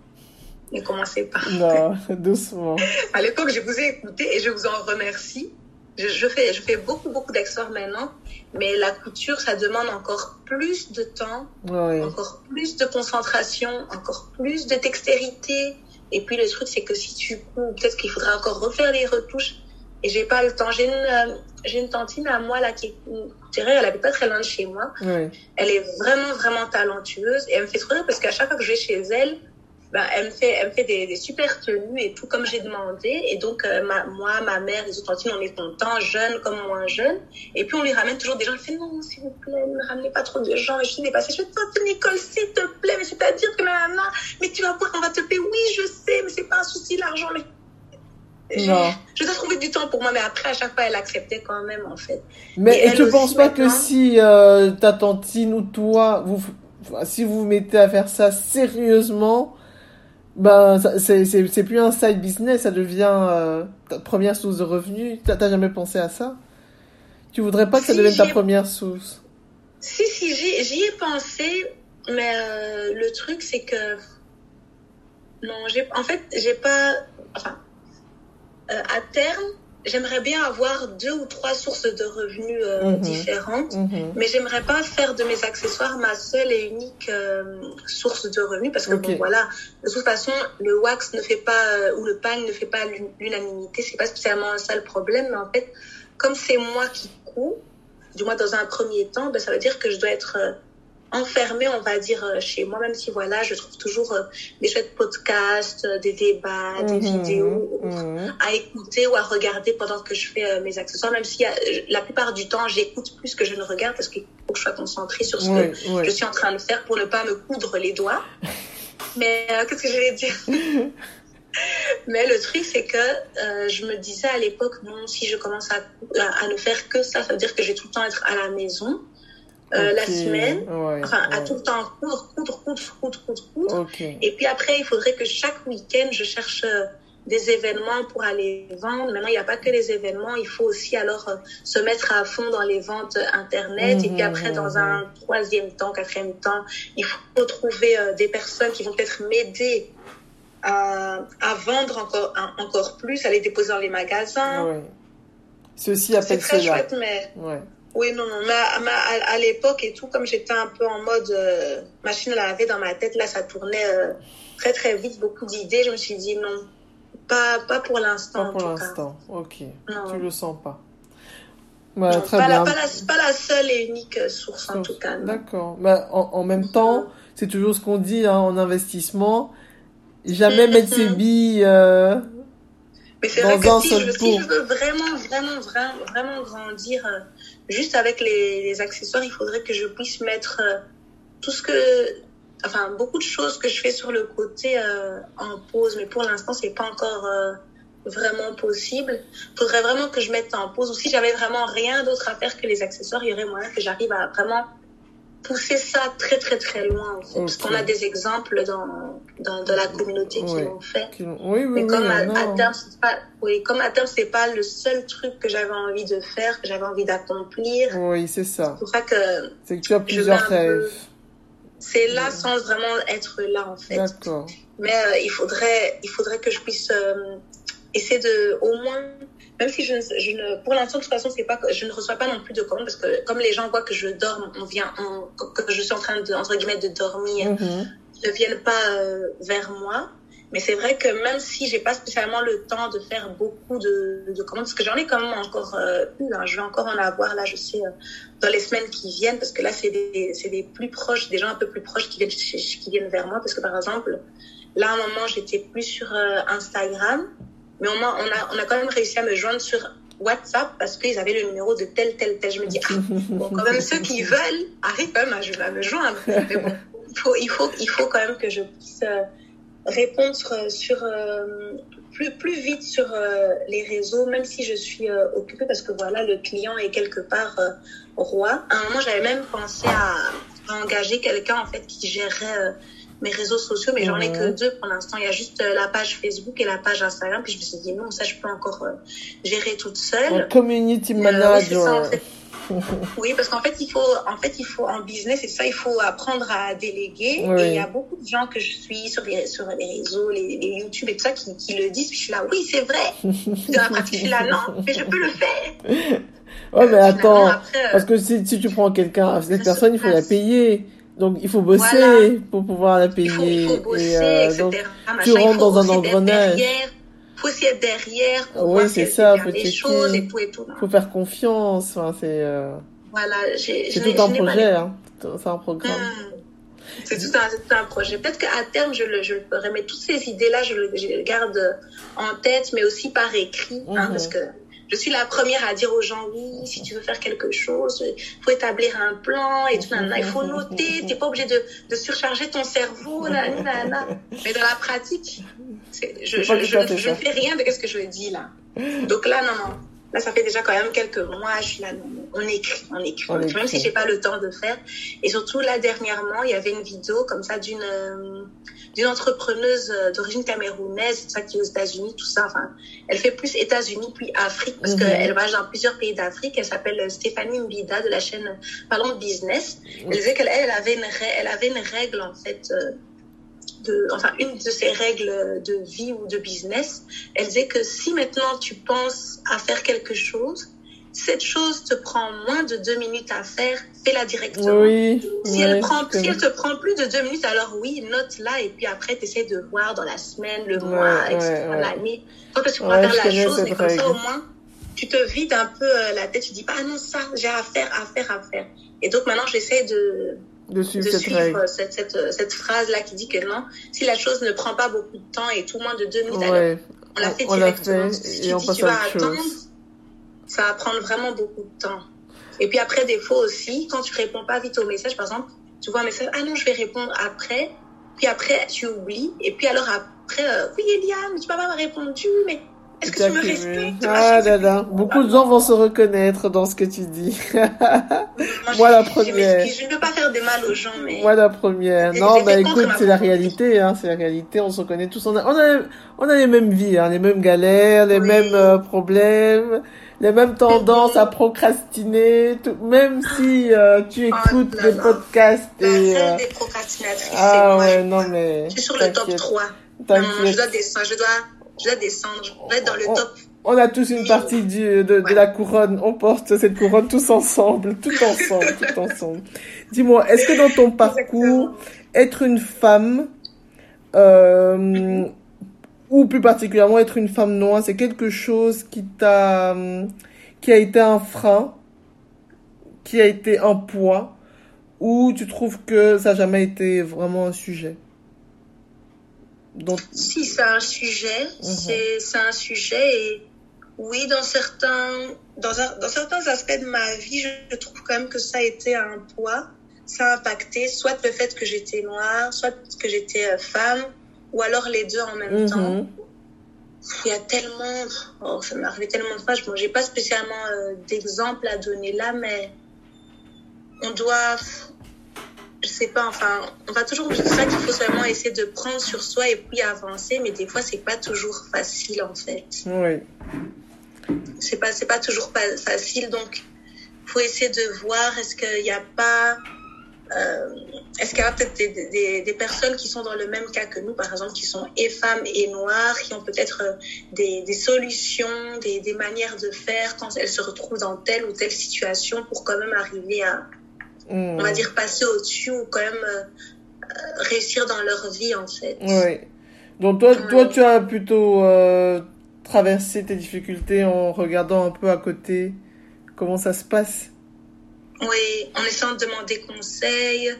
Ne commencez pas.
Non, doucement.
À l'époque, je vous ai écouté et je vous en remercie. Je, je fais, je fais beaucoup, beaucoup d'accessoires maintenant, mais la couture, ça demande encore plus de temps, encore plus de concentration, encore plus de dextérité. Et puis le truc, c'est que si tu couds, peut-être qu'il faudra encore refaire les retouches. Et j'ai pas le temps. J'ai une, euh, j'ai une tantine à moi là qui est couturière, elle habite pas très loin de chez moi. Elle est vraiment, vraiment talentueuse et elle me fait trop rire parce qu'à chaque fois que je vais chez elle, ben, elle me fait, elle me fait des, des super tenues et tout comme j'ai demandé. Et donc, euh, ma, moi, ma mère, les autres tantines, on est contents, jeunes comme moins jeunes. Et puis, on lui ramène toujours des gens. Elle fait non, s'il vous plaît, ne me ramenez pas trop de gens. Et je suis dépassée. Je fais, tante Nicole, s'il te plaît, mais c'est-à-dire que nanana, mais tu vas voir, on va te payer. Oui, je sais, mais c'est pas un souci, l'argent, mais. Je,
Non.
je dois trouver du temps pour moi, mais après, à chaque fois, elle acceptait quand même, en fait.
Mais
Et
tu
aussi,
penses pas que si euh, ta tantine ou toi, vous, si vous vous mettez à faire ça sérieusement, ben c'est plus un side business, ça devient euh, ta première source de revenus. T'as jamais pensé à ça? Tu voudrais pas que ça
Si,
devienne ta première source?
Si, si, j'y ai pensé, mais euh, le truc, c'est que. Non, en fait, j'ai pas. Enfin, euh, à terme, j'aimerais bien avoir deux ou trois sources de revenus euh,
Mhm.
différentes.
Mhm.
Mais j'aimerais pas faire de mes accessoires ma seule et unique euh, source de revenus parce que bon voilà de toute façon le wax ne fait pas euh, ou le pagne ne fait pas l'un- l'unanimité c'est pas spécialement ça le problème mais en fait comme c'est moi qui couds du moins dans un premier temps ben ça veut dire que je dois être enfermée on va dire euh, chez moi même si voilà je trouve toujours euh, des chouettes podcasts euh, des débats des
Mhm.
vidéos
Mhm.
à écouter ou à regarder pendant que je fais euh, mes accessoires, même si euh, la plupart du temps j'écoute plus que je ne regarde parce qu'il faut que je sois concentrée sur ce que je suis en train de faire pour ne pas me coudre les doigts. Mais qu'est-ce que je vais dire? Mais le truc c'est que euh, je me disais à l'époque non si je commence à, à, à ne faire que ça, ça veut dire que je vais tout le temps être à la maison euh, la semaine,
Ouais,
enfin à tout le temps coudre, coudre, coudre, coudre, coudre, coudre. Et puis après, il faudrait que chaque week-end, je cherche euh, des événements pour aller vendre. Maintenant, il n'y a pas que les événements, il faut aussi alors euh, se mettre à fond dans les ventes Internet. Et puis après, dans un troisième temps, quatrième temps, il faut trouver des personnes qui vont peut-être m'aider à, à vendre encore, à- encore plus, à les déposer dans les magasins.
Ouais. Ceci
C'est
appelle
très
cela.
chouette, mais. Oui, non, non. Mais, à- l'époque et tout, comme j'étais un peu en mode euh, machine à laver dans ma tête, là, ça tournait euh, très, très vite, beaucoup d'idées. Je me suis dit non, pas, pas pour l'instant.
Pas pour l'instant. Ok.
Non.
Tu le sens pas. Ouais,
Non,
très
pas,
bien.
La, pas, la, pas la seule et unique euh, source, en tout cas.
D'accord. Bah, en, en même temps, c'est toujours ce qu'on dit hein, en investissement. Jamais mettre ses billes. euh,
Mais c'est vrai que si je, si je veux vraiment, vraiment, vraiment, vraiment grandir, juste avec les, accessoires, il faudrait que je puisse mettre euh, tout ce que enfin, beaucoup de choses que je fais sur le côté euh, en pause, mais pour l'instant, c'est pas encore euh, vraiment possible. Faudrait vraiment que je mette en pause. Ou si j'avais vraiment rien d'autre à faire que les accessoires, il y aurait moyen que j'arrive à vraiment pousser ça très très très loin. Parce qu'on a des exemples dans, dans, dans la communauté qui l'ont fait.
Oui, oui,
Mais
oui,
comme à, terme, c'est pas, oui, comme à terme, c'est pas le seul truc que j'avais envie de faire, que j'avais envie d'accomplir.
Oui, c'est ça.
C'est pour ça que
C'est que tu as plusieurs rêves.
c'est là sans vraiment être là, en fait.
D'accord.
Mais euh, il faudrait, il faudrait que je puisse euh, essayer de, au moins, même si je ne, je ne pour l'instant de toute façon c'est pas, je ne reçois pas non plus de commandes parce que comme les gens voient que je dors, on vient, on- que je suis en train de entre guillemets de dormir,
Mhm.
ne viennent pas euh, vers moi. Mais c'est vrai que même si j'ai pas spécialement le temps de faire beaucoup de, de commandes, parce que j'en ai quand même encore euh, plus, hein, je vais encore en avoir là, je sais, euh, dans les semaines qui viennent, parce que là c'est des, c'est des plus proches, des gens un peu plus proches qui viennent, qui viennent vers moi, parce que par exemple, là à un moment j'étais plus sur euh, Instagram, mais au moins on a, on a quand même réussi à me joindre sur WhatsApp parce qu'ils avaient le numéro de tel, tel, tel. Je me dis, ah, bon, quand même ceux qui veulent arrivent quand même à, me joindre. Mais faut, il faut, il faut quand même que je puisse euh, répondre sur, sur, euh, plus, plus vite sur euh, les réseaux, même si je suis euh, occupée parce que voilà, le client est quelque part euh, roi. À un moment, j'avais même pensé à, à engager quelqu'un en fait qui gérerait euh, mes réseaux sociaux, mais j'en ai que deux pour l'instant. Il y a juste euh, la page Facebook et la page Instagram. Puis je me suis dit non, ça je peux encore euh, gérer toute seule.
Un community
Euh,
manager.
Oui, parce qu'en fait, il faut, en fait, il faut en business, et ça, il faut apprendre à déléguer.
Oui.
Et il y a beaucoup de gens que je suis sur les, sur les réseaux, les, les YouTube et tout ça, qui, qui le disent. Puis je suis là, oui, c'est vrai. Dans la pratique, je suis là, non, mais je peux le faire.
Ouais, mais
Euh,
attends.
après, euh,
Parce que si, si tu prends quelqu'un, cette personne, il faut la payer. Donc, il faut bosser
Voilà.
pour pouvoir la payer.
il faut, il faut bosser,
Et, euh,
etc.
donc,
machin.
tu
Il
rentres dans un engrenage.
derrière. faut aussi être derrière pour
Oui, c'est ça,
fait
faut
les choses et tout et tout.
faut faire confiance. Enfin, c'est, euh,
Voilà,
tout un projet, hein. C'est un programme.
C'est tout, un, c'est tout un projet. Peut-être qu'à terme, je le, je le ferai. Mais toutes ces idées-là, je, le- je les garde en tête, mais aussi par écrit. hein,
Mhm.
parce que je suis la première à dire aux gens, oui, si tu veux faire quelque chose, il faut établir un plan et tout. Il faut noter. Tu n'es pas obligé de, de surcharger ton cerveau. Là. Mais dans la pratique, je, ne- fais rien de ce que je dis là. Donc là, non, non. Là, ça fait déjà quand même quelques mois, je suis là, on écrit, on écrit,
On
écrit, même si j'ai pas le temps de faire. Et surtout, là, dernièrement, il y avait une vidéo comme ça d'une euh, d'une entrepreneuse euh, d'origine camerounaise, c'est ça qui est aux États-Unis, tout ça. Enfin, elle fait plus États-Unis puis Afrique parce
Mhm.
qu'elle voyage dans plusieurs pays d'Afrique. Elle s'appelle euh, Stéphanie Mbida de la chaîne Parlons Business. Elle disait qu'elle elle avait une rè- elle avait une règle en fait. euh, de, enfin, une de ses règles de vie ou de business, elle disait que si maintenant tu penses à faire quelque chose, cette chose te prend moins de deux minutes à faire, fais-la directement.
Oui.
Si, elle prend,
je
si elle
connais.
te prend plus de deux minutes, alors oui, note-la et puis après, tu essaies de voir dans la semaine, le
Ouais,
mois, etc.,
ouais, ouais.
l'année. Quand tu pourras faire la chose, mais comme ça, au moins, tu te vides un peu euh, la tête. Tu dis pas, ah non, ça, j'ai à faire, à faire, à faire. Et donc maintenant, j'essaie de,
De suivre
de
cette
suivre
règle.
euh, cette, cette, cette phrase-là qui dit que non, si la chose ne prend pas beaucoup de temps et tout moins de deux minutes, alors on la fait
on
directement.
fait
Si
et
tu
on
dis
passe
tu
à
vas attendre,
chose.
ça va prendre vraiment beaucoup de temps. Et puis après, des fois aussi, quand tu réponds pas vite au message, par exemple, tu vois un message, ah non, je vais répondre après. Puis après, tu oublies. Et puis alors après, euh, oui, Eliane, tu m'as pas répondu, mais est-ce que tu me respectes?
Ah là là, beaucoup de gens vont se reconnaître dans ce que tu dis.
Moi,
Moi, la première.
Je ne veux pas faire de mal aux gens, mais
Moi la première. Non, bah écoute, c'est la réalité, hein, c'est la réalité. On se reconnaît tous. On a, on a, on a les mêmes vies, hein, les mêmes galères, les
Oui.
mêmes euh, problèmes, les mêmes tendances à procrastiner. Tout, même si euh, tu écoutes
Oh là
des
là.
podcasts
la
et euh,
des procrastinatrices,
ah ouais, non mais
Je suis sur le top
t'inquiète,
3. Non, je dois descendre, je dois, je dois descendre, je dois être dans le top.
On a tous une partie du, de, la couronne. On porte cette couronne tous ensemble, tout ensemble, tout ensemble. Dis-moi, est-ce que dans ton parcours, être une femme, euh, ou plus particulièrement être une femme noire, c'est quelque chose qui t'a, qui a été un frein, qui a été un poids, ou tu trouves que ça n'a jamais été vraiment un sujet?
Si c'est un sujet,
Mhm.
c'est c'est un sujet et oui, dans certains, dans, un- dans certains aspects de ma vie, je, je trouve quand même que ça a été un poids. ça a impacté soit le fait que j'étais noire, soit que j'étais euh, femme, ou alors les deux en même
Mhm.
temps. Il y a tellement, oh, ça m'est arrivé tellement de fois, je n'ai pas spécialement euh, d'exemple à donner là, mais on doit, je sais pas, enfin, on va toujours, c'est ça qu'il faut vraiment essayer de prendre sur soi et puis avancer, mais des fois, c'est pas toujours facile en fait.
Oui.
C'est pas, c'est pas toujours pas facile, donc faut essayer de voir est-ce qu'il n'y a pas, euh, est-ce qu'il y a peut-être des, des, des personnes qui sont dans le même cas que nous, par exemple, qui sont et femmes et noires, qui ont peut-être euh, des, des solutions, des, des manières de faire quand elles se retrouvent dans telle ou telle situation pour quand même arriver à, On va dire, passer au-dessus ou quand même euh, réussir dans leur vie, en fait.
Oui. Donc toi, toi, tu as plutôt euh, traversé tes difficultés en regardant un peu à côté comment ça se passe?
Oui, en essayant de demander conseil.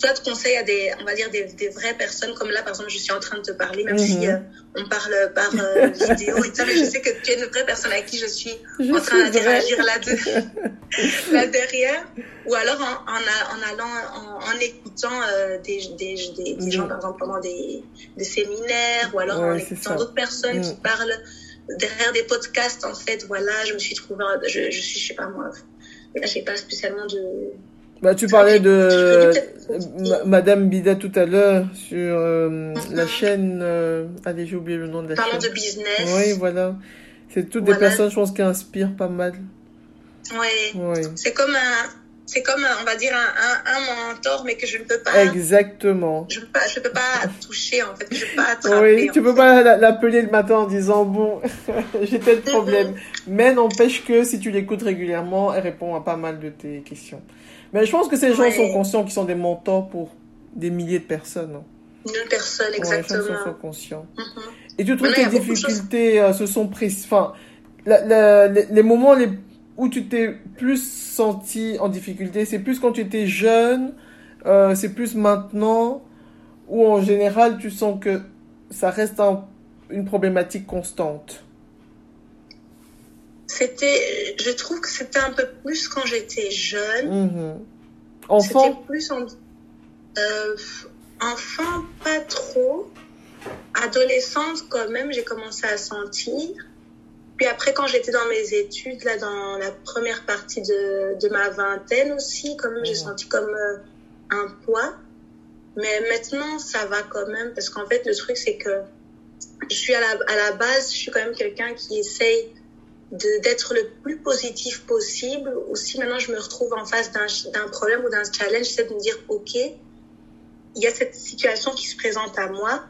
Toi, de conseil à des, on va dire, des, des vraies personnes, comme là, par exemple, je suis en train de te parler, même
Mhm.
si euh, on parle par euh, vidéo et tout mais je sais que tu es une vraie personne avec qui je suis
Je
en train d'interagir là, de- là derrière. Ou alors en, en, en allant, en, en écoutant euh, des, des, des, des gens, par exemple, pendant des, séminaires, ou alors en
Ouais, c'est
écoutant d'autres personnes qui
Mhm.
parlent derrière des podcasts, en fait. Voilà, je me suis trouvée, je, je suis, je sais pas moi, là, j'ai pas spécialement de.
Bah, tu parlais de Madame Bida tout à l'heure sur euh, la chaîne. euh, Allez, j'ai oublié le nom de la
Parlant de
chaîne.
business.
Oui, voilà. C'est toutes des personnes, je pense, qui inspirent pas mal.
Ouais.
Oui.
C'est comme un, c'est comme on va dire un, un, un mentor, mais que je ne peux pas,
Exactement.
je peux pas, je peux pas toucher en fait, je peux pas attraper.
Oui, tu peux
fait.
pas la- l'appeler le matin en disant bon, j'ai tel problème. Mais n'empêche que si tu l'écoutes régulièrement, elle répond à pas mal de tes questions. Mais je pense que ces gens
Ouais.
sont conscients qu'ils sont des mentors pour des milliers de personnes. hein.
Une personne
Ouais, je pense qu'ils
exactement.
sont conscients.
Mhm.
Et tu trouves que
de
difficultés euh, se sont prises. Enfin, la- la- les, les moments les, où tu t'es plus senti en difficulté, c'est plus quand tu étais jeune, euh, c'est plus maintenant, ou en général tu sens que ça reste un- une problématique constante.
C'était, je trouve que c'était un peu plus quand j'étais jeune.
Mhm.
C'était
Enfant,
plus en, euh, enfant, pas trop. Adolescente, quand même, j'ai commencé à sentir. Puis après, quand j'étais dans mes études, là, dans la première partie de, de ma vingtaine aussi, quand même, j'ai
Mhm.
senti comme euh, un poids. Mais maintenant, ça va quand même, parce qu'en fait, le truc, c'est que je suis à la, à la base, je suis quand même quelqu'un qui essaye d'être le plus positif possible. Aussi, maintenant, je me retrouve en face d'un d'un problème ou d'un challenge, j'essaie de me dire, OK, il y a cette situation qui se présente à moi.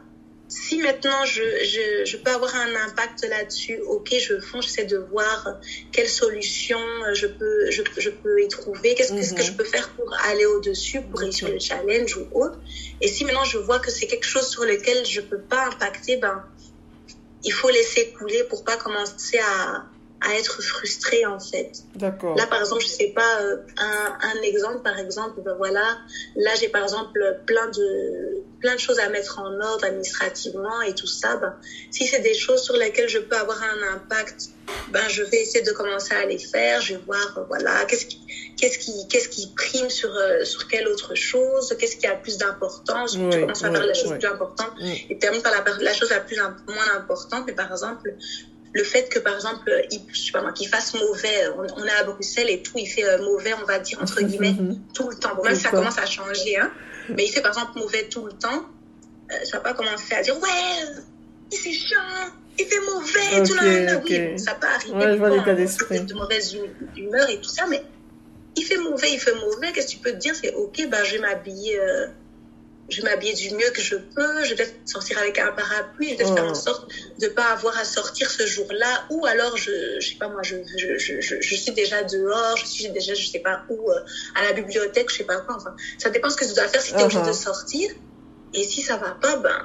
Si maintenant je, je, je peux avoir un impact là-dessus, ok, je fonce, j'essaie de voir quelle solution je peux, je, je peux y trouver, qu'est-ce qu'est-ce que
Mhm.
je peux faire pour aller au-dessus, pour réussir le challenge ou autre. Et si maintenant je vois que c'est quelque chose sur lequel je peux pas impacter, ben, il faut laisser couler pour pas commencer à, à être frustré en fait.
d'accord.
Là, par exemple, je sais pas, euh, un, un exemple, par exemple, ben voilà, là, j'ai par exemple plein de, plein de choses à mettre en ordre administrativement et tout ça. Ben, si c'est des choses sur lesquelles je peux avoir un impact, ben, je vais essayer de commencer à les faire. Je vais voir, euh, voilà, qu'est-ce qui, qu'est-ce qui, qu'est-ce qui prime sur, euh, sur quelle autre chose, qu'est-ce qui a plus d'importance.
Oui,
je commence à faire la chose
oui.
plus importante
Mm.
et termine par la, la chose la plus moins importante. Mais par exemple, le fait que, par exemple, il, je sais pas moi, qu'il fasse mauvais, on, on est à Bruxelles et tout, il fait euh, mauvais, on va dire, entre guillemets,
Mhm.
tout le temps. Bon, même ça commence à changer, hein, mais il fait, par exemple, mauvais tout le temps, euh, je vais pas commencer à dire, ouais, euh, il c'est chiant, il fait mauvais,
Ok,
tout le monde.
ok.
Oui, ça peut arriver.
Ouais, je vois l'état
on
d'esprit.
de mauvaise hu- humeur et tout ça, mais il fait mauvais, il fait mauvais, qu'est-ce que tu peux te dire C'est, ok, ben, je vais m'habiller. euh, je vais m'habiller du mieux que je peux, je vais peut-être sortir avec un parapluie, je vais
Oh.
faire en sorte de pas avoir à sortir ce jour-là, ou alors je, je sais pas moi, je, je, je, je, suis déjà dehors, je suis déjà, je sais pas où, euh, à la bibliothèque, je sais pas quoi, enfin, ça dépend ce que tu dois faire si tu es obligé
Uh-huh.
de sortir, et si ça va pas, ben,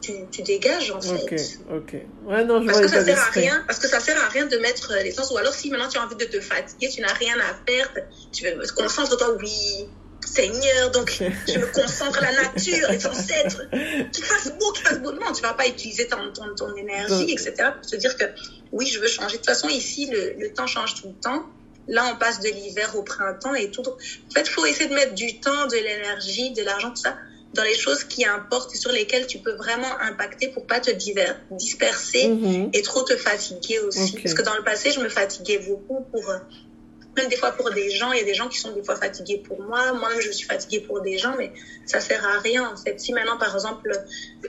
tu, tu dégages en fait.
Ok, ok. Ouais, non, je
Parce
vois
que ça sert à rien, parce que ça sert à rien de mettre euh, l'essence, ou alors si maintenant tu as envie de te fatiguer, tu n'as rien à faire, tu veux, concentre-toi, oui, Seigneur, donc je me concentre, la nature, les ancêtres, qu'il fasse beau, qu'il fasse beau. Non, tu vas pas utiliser ton, ton, ton énergie, etc. pour te dire que oui, je veux changer. De toute façon, ici, le, le temps change tout le temps. là, on passe de l'hiver au printemps et tout. En fait, il faut essayer de mettre du temps, de l'énergie, de l'argent, tout ça, dans les choses qui importent et sur lesquelles tu peux vraiment impacter pour pas te disperser
Mhm.
et trop te fatiguer aussi. Parce que dans le passé, je me fatiguais beaucoup pour, euh, même des fois pour des gens, il y a des gens qui sont des fois fatigués pour moi. Moi-même, je suis fatiguée pour des gens, mais ça sert à rien, en fait. Si maintenant, par exemple,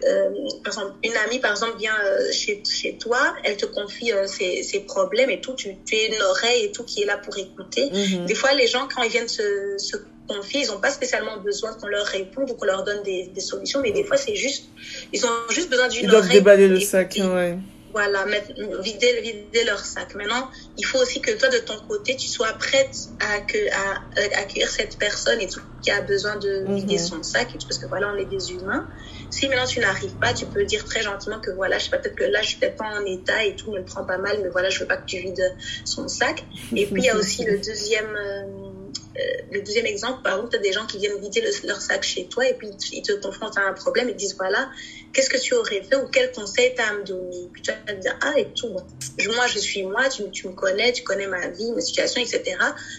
euh, par exemple une amie, par exemple, vient euh, chez, chez toi, elle te confie euh, ses, ses problèmes et tout, tu, tu es une oreille et tout qui est là pour écouter.
Mhm.
Des fois, les gens, quand ils viennent se, se confier, ils n'ont pas spécialement besoin qu'on leur réponde ou qu'on leur donne des, des solutions, mais des fois, c'est juste, ils ont juste besoin d'une
Ils doivent
oreille.
déballer le sac, ouais.
Voilà, mettre, vider, vider leur sac. Maintenant, il faut aussi que toi, de ton côté, tu sois prête à, accueillir, à, à accueillir cette personne et tout qui a besoin de
Mhm.
vider son sac, parce que voilà, on est des humains. Si maintenant tu n'arrives pas, tu peux dire très gentiment que voilà, je sais pas, peut-être que là, je suis peut-être pas en état et tout, me le prends pas mal, mais voilà, je veux pas que tu vides son sac. Et puis, il y a aussi le deuxième, euh, euh, le deuxième exemple, par exemple, tu as des gens qui viennent vider le- leur sac chez toi et puis ils te confrontent à un problème et disent voilà, qu'est-ce que tu aurais fait ou quel conseil tu as à me donner? Puis tu vas te dire ah et tout. Je- Moi, je suis moi, tu, tu me connais, tu connais ma vie, mes situations, etc.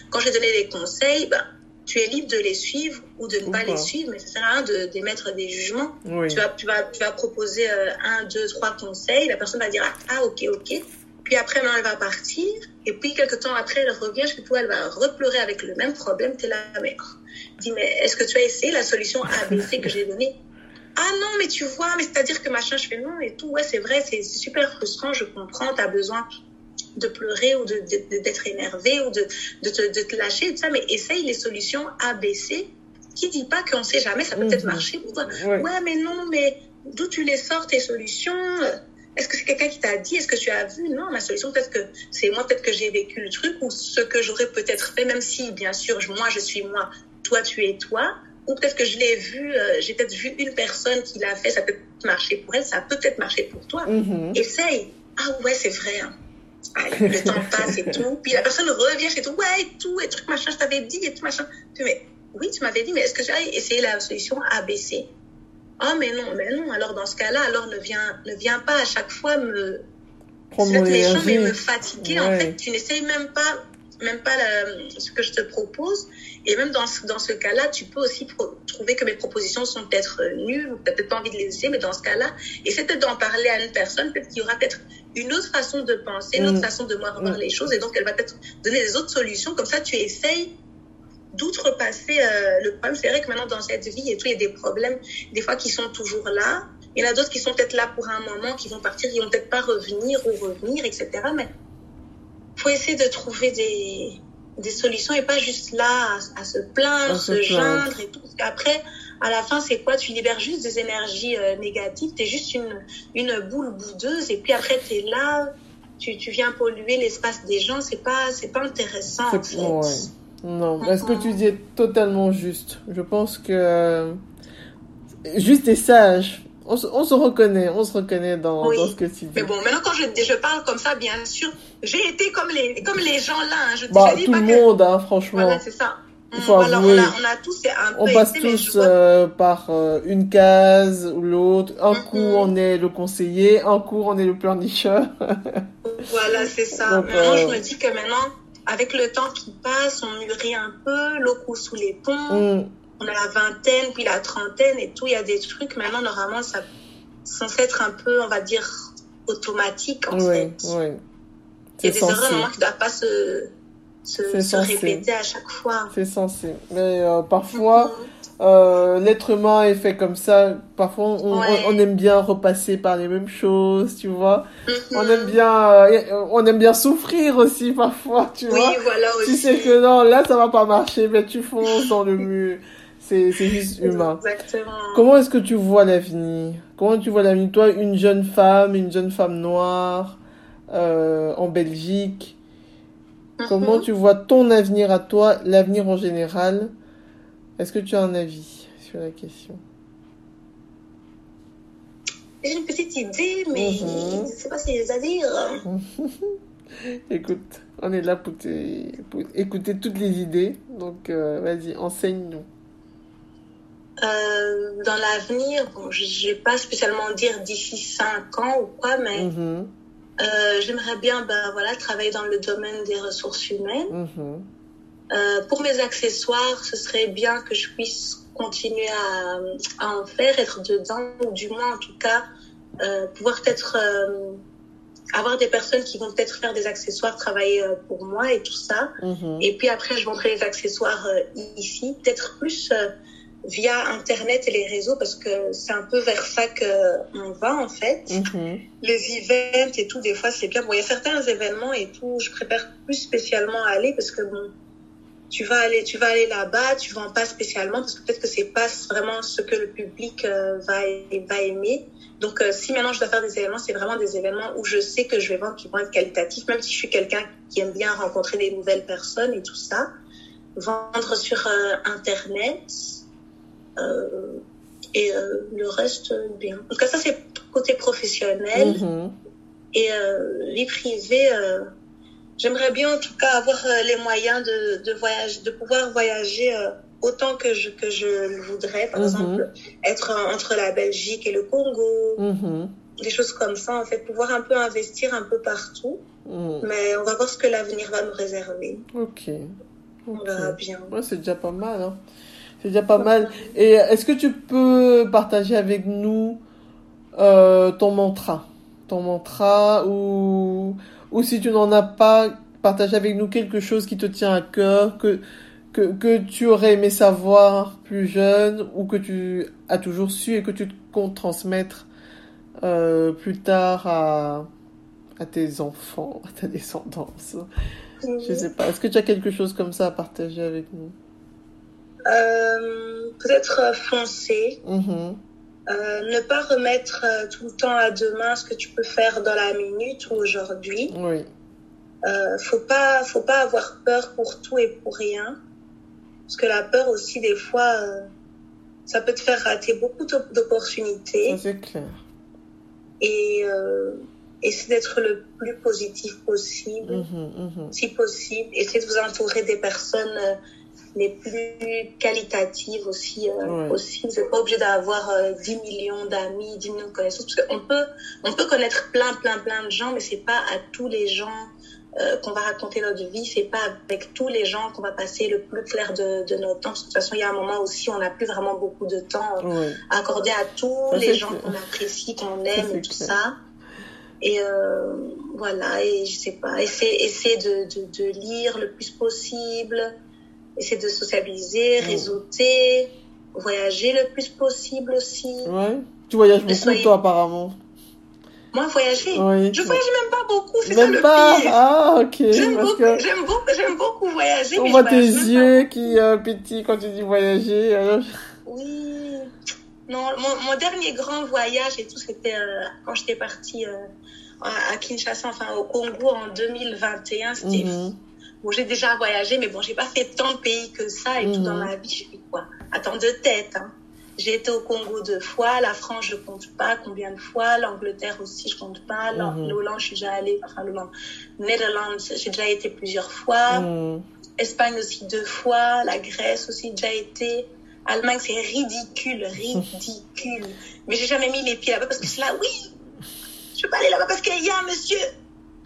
Quand j'ai donné des conseils, ben, tu es libre de les suivre ou de ne
Ou
pas
pas.
les suivre, mais ça sert à rien de- d'émettre des jugements.
Oui.
Tu vas, tu vas, tu vas proposer euh, un, deux, trois conseils. La personne va dire ah ok ok. Puis après elle va partir. Et puis quelques temps après elle revient chez toi, elle va repleurer avec le même problème. T'es là mais oh. dis mais est-ce que tu as essayé la solution ABC que j'ai donnée? Ah non mais tu vois mais c'est à dire que machin je fais non et tout ouais c'est vrai c'est super frustrant je comprends t'as besoin de pleurer ou de de- de- d'être énervé ou de de te, de te lâcher tout ça mais essaye les solutions ABC qui dit pas qu'on sait jamais ça peut peut-être
Mhm.
marcher
Ouais.
Ouais, mais non, mais d'où tu les sors, tes solutions? Est-ce que c'est quelqu'un qui t'a dit Est-ce que tu as vu? Non, ma solution, peut-être que c'est moi, peut-être que j'ai vécu le truc, ou ce que j'aurais peut-être fait, même si, bien sûr, moi, je suis moi, toi, tu es toi. Ou peut-être que je l'ai vu, euh, j'ai peut-être vu une personne qui l'a fait, ça peut marcher pour elle, ça peut peut-être marcher pour toi.
Mhm.
Essaye. Ah ouais, c'est vrai. hein. Le temps passe et tout. Puis la personne revient chez toi, ouais, et tout, et truc machin, je t'avais dit, et tout machin. Mais oui, tu m'avais dit, mais est-ce que j'ai essayé la solution ABC Ah, mais non, mais non. Alors dans ce cas-là, alors ne viens, ne viens pas à chaque fois me
Prendre
méchant, mais me fatiguer. En fait, tu n'essayes même pas, même pas la- ce que je te propose. Et même dans ce, dans ce cas-là, tu peux aussi pro- trouver que mes propositions sont peut-être euh, nulles, ou peut-être pas envie de les essayer, mais dans ce cas-là, essaie peut-être d'en parler à une personne, peut-être qu'il y aura peut-être une autre façon de penser, une
Mm.
autre façon de voir, voir
Mm.
les choses, et donc elle va peut-être donner des autres solutions. Comme ça, tu essayes d'outrepasser euh, le problème. C'est vrai que maintenant, dans cette vie et tout, il y a des problèmes, des fois, qui sont toujours là. Il y en a d'autres qui sont peut-être là pour un moment, qui vont partir, qui vont peut-être pas revenir ou revenir, etc. Mais faut essayer de trouver des, des solutions et pas juste là à, à se plaindre,
À se
se
plaindre.
geindre et tout. Parce qu'après, à la fin, c'est quoi? Tu libères juste des énergies euh, négatives, tu es juste une, une boule boudeuse et puis après, tu es là, tu, tu viens polluer l'espace des gens. C'est pas, c'est pas intéressant en
C'est-
fait.
ouais. Non, est-ce que tu dis est totalement juste? Je pense que euh, juste et sage. On, se- on se reconnaît, on se reconnaît dans,
Oui.
dans ce que tu dis.
Mais bon, maintenant quand je, je parle comme ça, bien sûr, j'ai été comme les, comme les gens là. hein. Je,
Bah,
je
tout le
que...
monde, hein, franchement.
Voilà, c'est ça.
Il faut
voilà,
avouer.
on, a, on a tous un
On
peu
passe
été,
tous
vois-
euh, par euh, une case ou l'autre. Un coup, on est le conseiller, un coup, on est le pleurnicheur.
Voilà, c'est ça.
Donc,
Maintenant,
euh,
je me dis que maintenant, avec le temps qui passe, on mûrit un peu, l'eau coule sous les ponts,
Mm,
on a la vingtaine, puis la trentaine et tout. Il y a des trucs, maintenant, normalement, ça censé être un peu, on va dire, automatique, en
oui,
fait.
oui.
Il y a
C'est
des erreurs, normalement, qui ne doivent pas se, se, répéter à chaque fois.
C'est censé. Mais euh, parfois,
Mhm.
Euh, l'être humain est fait comme ça. Parfois, on,
Ouais.
on, on aime bien repasser par les mêmes choses, tu vois.
Mhm.
On aime bien, euh, on aime bien souffrir aussi parfois, tu
Oui,
vois.
voilà
Tu
aussi.
sais que non, là, ça va pas marcher, mais tu fonces dans le mur. C'est, juste humain.
Exactement.
Comment est-ce que tu vois l'avenir Comment tu vois l'avenir Toi, une jeune femme, une jeune femme noire euh, en Belgique, comment
Mhm.
tu vois ton avenir à toi, l'avenir en général? Est-ce que tu as un avis sur la question?
J'ai une petite idée, mais
Mhm.
je ne sais pas si les à dire.
Écoute, on est là pour, te- pour écouter toutes les idées, donc euh, vas-y, enseigne-nous.
Euh, dans l'avenir, bon, je ne vais pas spécialement dire d'ici 5 ans ou quoi, mais
Mhm.
Euh, J'aimerais bien bah, voilà, travailler dans le domaine des ressources humaines.
Mhm.
Euh, pour mes accessoires, ce serait bien que je puisse continuer à, à en faire, être dedans, ou du moins en tout cas, euh, pouvoir peut-être euh, avoir des personnes qui vont peut-être faire des accessoires, travailler pour moi et tout ça.
Mhm.
Et puis après, je vendrai les accessoires ici, peut-être plus via Internet et les réseaux, parce que c'est un peu vers ça qu'on va en fait.
Mhm.
Les events et tout, des fois, c'est bien. Bon, il y a certains événements et tout, je préfère plus spécialement aller parce que bon, tu vas aller, tu vas aller là-bas, tu vends pas spécialement parce que peut-être que c'est pas vraiment ce que le public euh, va, va aimer. Donc, euh, si maintenant je dois faire des événements, c'est vraiment des événements où je sais que je vais vendre qui vont être qualitatifs, même si je suis quelqu'un qui aime bien rencontrer des nouvelles personnes et tout ça. Vendre sur euh, Internet. euh, et euh, le reste, bien. En tout cas, ça, c'est côté professionnel.
Mhm.
Et euh, vie privée, euh, j'aimerais bien en tout cas avoir euh, les moyens de, de, voyage, de pouvoir voyager euh, autant que je, que je le voudrais. Par
Mhm.
exemple, être en- entre la Belgique et le Congo,
Mhm.
des choses comme ça, en fait, pouvoir un peu investir un peu partout.
Mhm.
Mais on va voir ce que l'avenir va nous réserver.
Ok.
On verra bien.
Ouais, c'est déjà pas mal. Hein. C'est déjà pas mal. Et est-ce que tu peux partager avec nous euh, ton mantra? Ton mantra ou, ou si tu n'en as pas, partage avec nous quelque chose qui te tient à cœur, que, que, que tu aurais aimé savoir plus jeune ou que tu as toujours su et que tu comptes transmettre euh, plus tard à, à tes enfants, à ta descendance. Je sais pas. Est-ce que tu as quelque chose comme ça à partager avec nous?
Euh, Peut-être euh, foncer.
Mhm.
Euh, ne pas remettre euh, tout le temps à demain ce que tu peux faire dans la minute ou aujourd'hui.
Oui.
Euh, faut pas, faut pas avoir peur pour tout et pour rien, parce que la peur aussi des fois, euh, ça peut te faire rater beaucoup d'op- d'opportunités.
C'est clair.
Et essayer d'être le plus positif possible,
Mhm, mhm.
si possible. Essayez de vous entourer des personnes les plus qualitatives aussi euh,
Ouais.
possible. Vous n'êtes pas obligé d'avoir euh, 10 millions d'amis, 10 millions de connaissances, parce qu'on peut, on peut connaître plein, plein, plein de gens, mais c'est pas à tous les gens euh, qu'on va raconter notre vie, c'est pas avec tous les gens qu'on va passer le plus clair de, de notre temps. De toute façon, il y a un moment aussi, on n'a plus vraiment beaucoup de temps euh,
Oui.
à accorder à tous
Ça,
les gens qu'on apprécie, qu'on aime et tout
clair.
ça. Et euh, voilà, et je sais pas, essayer, essayer de, de, de lire le plus possible, essayer de sociabiliser,
Mm.
réseauter, voyager le plus possible aussi.
Ouais. Tu voyages beaucoup,
soyez-
toi, apparemment.
Moi, voyager,
Oui.
je voyage même pas beaucoup, c'est ça
Même
le
pas?
pire.
Ah, ok.
J'aime beaucoup,
que
j'aime beaucoup, j'aime beaucoup voyager.
on voit tes
pas
yeux qui euh, pétillent quand tu dis voyager. alors-
Oui. Non, mon, mon dernier grand voyage et tout, c'était euh, quand j'étais partie euh, à à Kinshasa, enfin au Congo en 2021. C'était
Mhm.
Bon, j'ai déjà voyagé, mais bon, j'ai pas fait tant de pays que ça et tout
Mhm.
dans ma vie. J'ai fait quoi? Attends, de tête. Hein. J'ai été au Congo deux fois, la France, je compte pas combien de fois, l'Angleterre aussi, je compte pas,
Mhm.
l'Hollande, je suis déjà allée, enfin l'Hollande, Netherlands, j'ai déjà été plusieurs fois,
Mhm.
Espagne aussi deux fois, la Grèce aussi déjà été, Allemagne, c'est ridicule, ridicule. Mais j'ai jamais mis les pieds là-bas parce que c'est là, oui, je peux pas aller là-bas parce qu'il y a un monsieur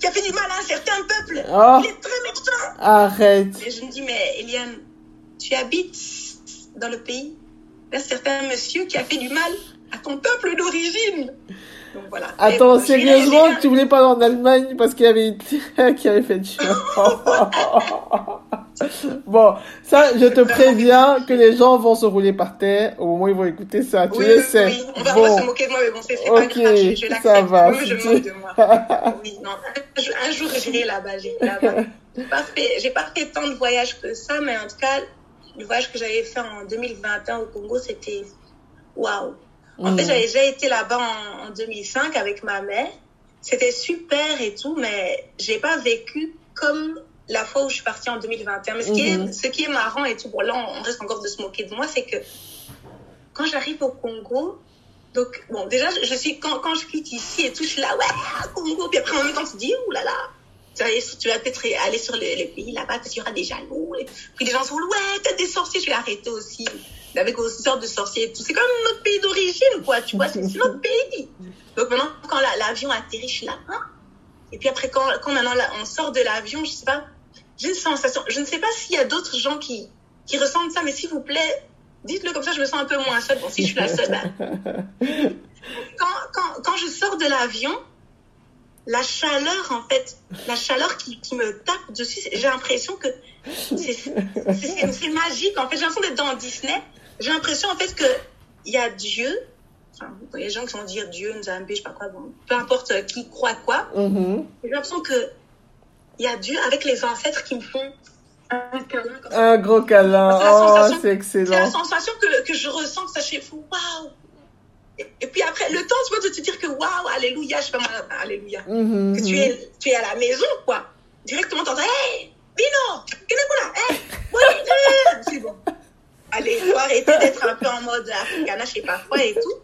qui a fait du mal à un certain peuple.
Ah,
Il est très méchant.
arrête.
Et je me dis, mais Eliane, tu habites dans le pays d'un certain monsieur qui a fait du mal à ton peuple d'origine. Donc voilà.
Attends,
Et bon, j'irai-
sérieusement, tu voulais pas aller en Allemagne parce qu'il y avait qui avait fait du Bon, ça, je te préviens que les gens vont se rouler par terre au moment où ils vont écouter ça. Tu le
oui,
sais.
oui. On va, on va se
Bon.
moquer de moi, mais bon, c'est pas grave, je, je
ça va,
Moi, je de moi. Oui, non. Un jour, un jour, j'irai là-bas. J'ai pas fait, pas fait tant de voyages que ça, mais en tout cas, le voyage que j'avais fait en 2021 au Congo, c'était waouh. En fait,
Mhm.
j'avais déjà été là-bas en, en 2005 avec ma mère. C'était super et tout, mais j'ai pas vécu comme la fois où je suis partie en 2021. Mais ce, qui,
Mhm.
est, ce qui est marrant et tout, bon là, on reste encore de se moquer de moi, c'est que quand j'arrive au Congo, donc, bon, déjà, je, suis, quand, quand je quitte ici et tout, je suis là, ouais, Congo. Puis après, en même temps, tu te dis, ouh là là, tu vas, peut-être aller sur les, les pays là-bas, parce qu'il y aura des jaloux. Et puis les gens sont, ouais, t'as des sorciers, je vais arrêter aussi. Avec aussi sortes de sorciers et tout. C'est comme notre pays d'origine, quoi, tu vois, c'est notre pays. Donc maintenant, quand la- l'avion atterrit, je suis là, hein Et puis après, quand, quand maintenant on sort de l'avion, je sais pas, j'ai une sensation. Je ne sais pas s'il y a d'autres gens qui, qui ressentent ça, mais s'il vous plaît, dites-le comme ça, je me sens un peu moins seule. Bon, si je suis la seule. Hein. quand, quand, quand je sors de l'avion, la chaleur, en fait, la chaleur qui, qui me tape dessus, j'ai l'impression que c'est magique. En fait, j'ai l'impression d'être dans Disney. J'ai l'impression, en fait, qu'il y a Dieu. Enfin, des gens qui vont dire Dieu, nous a je sais pas quoi, bon, peu importe qui croit quoi.
Mm-hmm.
J'ai l'impression que il y a Dieu avec les ancêtres qui me font un câlin.
Un gros câlin. Oh, c'est excellent. C'est
la sensation que, que je ressens, que ça chez vous. Waouh! Et, puis après, le temps, tu vois, de te dire que waouh, alléluia, je sais pas moi, alléluia.
Mm-hmm,
que tu es, tu es à la maison, quoi. Directement, t'entends, hé, Bino, qu'est-ce que hé, c'est bon. Allez, faut arrêter d'être un peu en mode africana, je sais pas quoi et tout.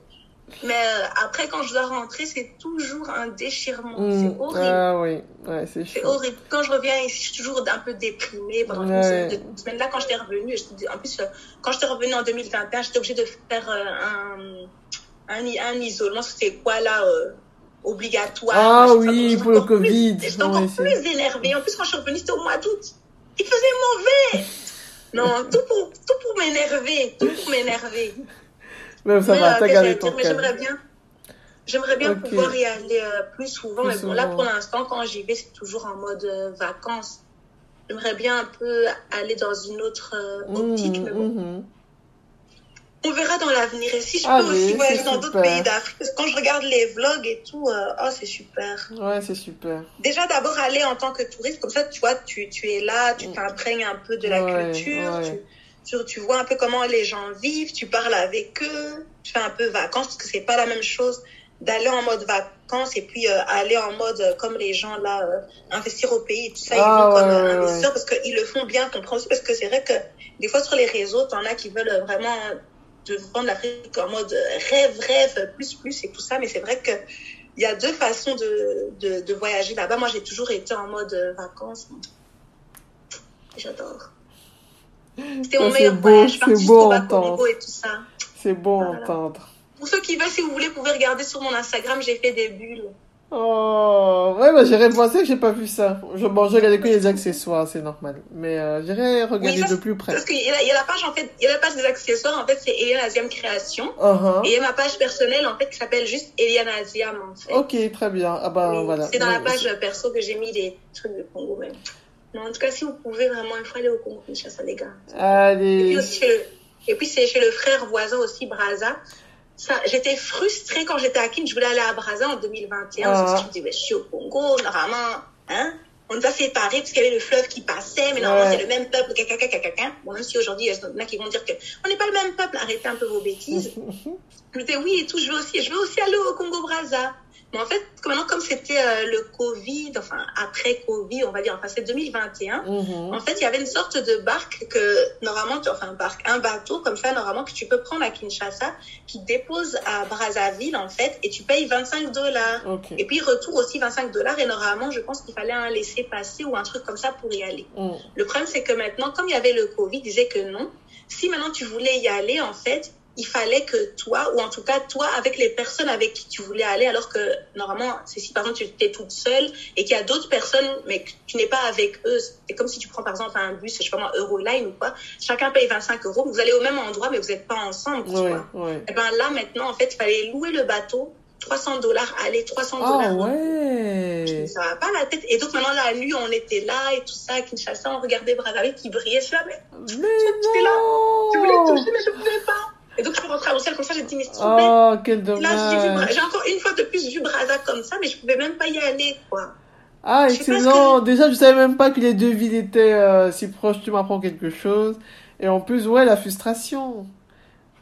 Mais euh, après, quand je dois rentrer, c'est toujours un déchirement.
Mm.
C'est horrible.
Ah oui, ouais, c'est
C'est horrible. Quand je reviens ici, je suis toujours un peu déprimée pendant une
Ouais.
semaine. Là, quand j'étais revenue, en plus, euh, quand j'étais revenue en 2021, j'étais obligée de faire euh, un, un, un isolement. C'était quoi là euh, Obligatoire?
Ah oui, pour le Covid.
J'étais encore plus énervée. En plus, quand je suis revenue, c'était au mois d'août. Il faisait mauvais. Non, tout pour, tout pour m'énerver. Tout pour m'énerver.
Ça
Mais,
va, t'as gardé ton
j'aimerais bien. J'aimerais bien
Ok.
pouvoir y aller euh, plus souvent,
Plus
mais bon, là pour l'instant, quand j'y vais, c'est toujours en mode euh, vacances. J'aimerais bien un peu aller dans une autre euh, optique,
Mhm,
mais bon,
mhm.
on verra dans l'avenir. Et si je peux
Allez,
aussi voyager dans d'autres pays d'Afrique, parce que quand je regarde les vlogs et tout, euh, oh, c'est super.
Ouais, c'est super.
Déjà, d'abord, aller en tant que touriste, comme ça, tu vois, tu, tu es là, tu t'imprègnes un peu de la
Ouais,
culture,
ouais.
Tu, tu, tu vois un peu comment les gens vivent, tu parles avec eux, tu fais un peu vacances, parce que c'est pas la même chose d'aller en mode vacances et puis euh, aller en mode euh, comme les gens là, euh, investir au pays et tout ça, ils
Ah,
vont comme investisseurs parce qu'ils le font bien, comprends aussi, parce que c'est vrai que des fois sur les réseaux, t'en as qui veulent vraiment de vendre l'Afrique en mode rêve, rêve, plus, plus et tout ça, mais c'est vrai que il y a deux façons de, de, de voyager là-bas. Moi, j'ai toujours été en mode vacances. J'adore. C'était mon meilleur
beau,
voyage. Je
c'est beau entendre.
et tout ça.
C'est à
Voilà.
entendre.
Pour ceux qui veulent, si vous voulez, vous pouvez regarder sur mon Instagram, j'ai fait des bulles.
Oh, ouais, bah, j'irai penser que j'ai pas vu ça. Je, bon, j'ai regardé que les accessoires, c'est normal. Mais euh, j'irai regarder
ça,
de plus près.
Parce qu'il y, a- il y a la page, en fait, il y a la page des accessoires, en fait, c'est Eliane Aziam Création.
Uh-huh.
Et il y a ma page personnelle, en fait, qui s'appelle juste Eliane Aziam, en fait.
Ok, très bien. Ah bah
Oui,
voilà.
C'est dans la page perso que j'ai mis des trucs de Congo, même. Non, en tout cas, si vous pouvez vraiment, il faut aller au Congo, Kinshasa, les gars. Et puis,
Allez.
aussi et puis c'est chez le frère voisin aussi, Braza. J'étais frustrée quand j'étais à Kin. Je voulais aller à Braza en 2021.
Ah.
Parce que je me disais, mais je suis au Congo, normalement, hein. On nous a séparés parce qu'il y avait le fleuve qui passait, mais normalement
Ouais.
c'est le même peuple, caca, caca, caca. Bon, même si aujourd'hui, il y en a qui vont dire que on n'est pas le même peuple, arrêtez un peu vos bêtises. Je me disais, oui, et tout, je veux aussi, je veux aussi aller au Congo-Braza. Mais en fait, comme maintenant, comme c'était euh, le Covid, enfin, après Covid, on va dire, enfin, c'est 2021.
Mhm.
En fait, il y avait une sorte de barque que, normalement, tu- enfin, un barque, un bateau comme ça, normalement, que tu peux prendre à Kinshasa, qui te dépose à Brazzaville, en fait, et tu payes 25 dollars. Et puis, retour aussi 25 dollars, et normalement, je pense qu'il fallait un laisser passer ou un truc comme ça pour y aller.
Mm.
Le problème, c'est que maintenant, comme il y avait le Covid, il disait que non. Si maintenant tu voulais y aller, en fait, il fallait que toi, ou en tout cas toi, avec les personnes avec qui tu voulais aller, alors que normalement, c'est si par exemple tu étais toute seule et qu'il y a d'autres personnes, mais que tu n'es pas avec eux. C'est comme si tu prends par exemple un bus, je sais pas moi, Euroline ou quoi. Chacun paye 25 euros. Vous allez au même endroit, mais vous n'êtes pas ensemble. tu
Ouais,
vois.
ouais.
Et ben là, maintenant, en fait, il fallait louer le bateau. 300 dollars aller, 300
Ah
dollars
ouais.
ça va pas la tête. Et donc maintenant la nuit, on était là et tout ça, à Kinshasa, on regardait Brazzaville qui brillait. Je suis là, mais
Mais
J'étais là.
non.
je voulais toucher, mais je pouvais pas. Et donc je suis rentrée à Bruxelles comme ça, j'ai dit, mais vous plaît.
Oh, quel
Là, j'ai
dommage.
encore une fois de plus vu Brazza comme ça, mais je pouvais même pas y aller, quoi.
Ah, excellent. Déjà, je savais même pas que les deux villes étaient euh, si proches. Tu m'apprends quelque chose. Et en plus, ouais, la frustration.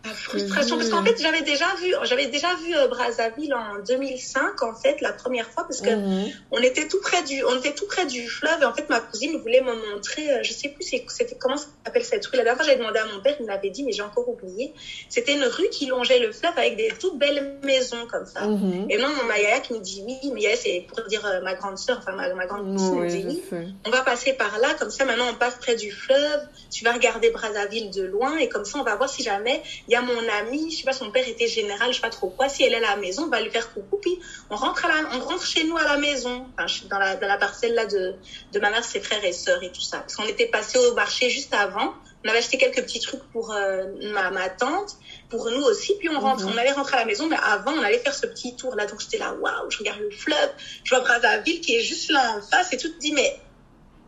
La frustration, parce qu'en fait, j'avais déjà vu, j'avais déjà vu euh, Brazzaville en 2005, en fait, la première fois, parce que
Mhm.
on était tout près du, on était tout près du fleuve, et en fait, ma cousine voulait me montrer, euh, je sais plus c'était comment s'appelle cette rue. La dernière fois, j'avais demandé à mon père, il m'avait dit, mais j'ai encore oublié. C'était une rue qui longeait le fleuve avec des toutes belles maisons comme ça.
Mhm.
Et non, mon Mayaya qui me dit oui, mais Yaya, c'est pour dire euh, ma grande sœur, enfin ma, ma grande cousine, me dit
Oui,
oui. On va passer par là, comme ça maintenant on passe près du fleuve, tu vas regarder Brazzaville de loin et comme ça on va voir si jamais il y a mon amie, je sais pas, son père était général, je sais pas trop quoi. Si elle est à la maison, on va lui faire coucou. Puis on rentre, à la, on rentre chez nous à la maison, enfin, dans, la, dans la parcelle là de, de ma mère, ses frères et sœurs et tout ça. Parce qu'on était passé au marché juste avant. On avait acheté quelques petits trucs pour euh, ma, ma tante, pour nous aussi. Puis on rentre, on allait rentrer à la maison, mais avant, on allait faire ce petit tour là. Donc j'étais là, waouh, je regarde le fleuve, je vois Brazzaville qui est juste là en face et tout dis, mais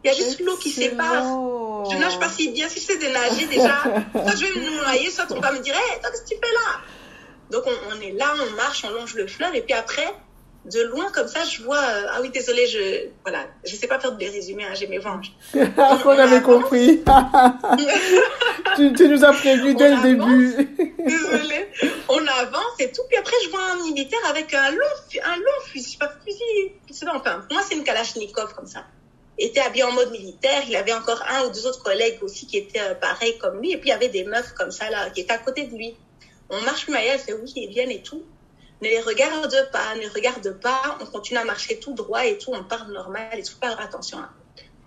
il y a juste l'eau qui sépare. Je nage pas si bien. Si je sais dénager déjà, soit je vais me noyer, soit on va me dire, hé, toi, qu'est-ce que tu fais là? Donc on, on, est là, on marche, on longe le fleuve, et puis après, de loin comme ça, je vois. Euh, ah oui, désolé, je voilà, je sais pas faire des résumés, hein, j'ai mes venges.
on, on, avait compris. tu, tu, nous as prévenu dès le début.
Désolée. On avance et tout, puis après je vois un militaire avec un long, un long fusil, pas fusil, enfin, moi c'est une Kalachnikov comme ça était habillé en mode militaire. Il avait encore un ou deux autres collègues aussi qui étaient euh, pareils comme lui. Et puis, il y avait des meufs comme ça, là, qui étaient à côté de lui. On marche, Maya, elle fait oui, ils viennent et tout. Ne les regarde pas, ne regarde pas. On continue à marcher tout droit et tout. On parle normal et tout. Faire attention.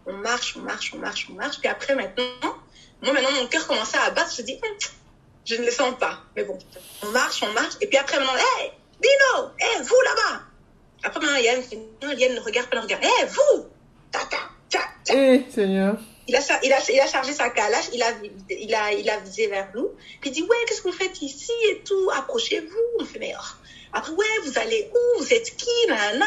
On marche, on marche, on marche, on marche. Puis après, maintenant, moi, maintenant, mon cœur commençait à battre. Je dis, hum, je ne les sens pas. Mais bon, on marche, on marche. Et puis après, maintenant, hé, hey, Dino, hé, hey, vous là-bas. Après, maintenant, Yann fait, non, Yann ne regarde pas, ne regarde. Hé, hey, vous,
eh, Seigneur.
Il a, il, a, il a chargé sa calache, il a, il, a, il a visé vers nous. Puis il dit, ouais, qu'est-ce que vous faites ici et tout? Approchez-vous. On fait, mais oh. après, ouais, vous allez où? Vous êtes qui? Nana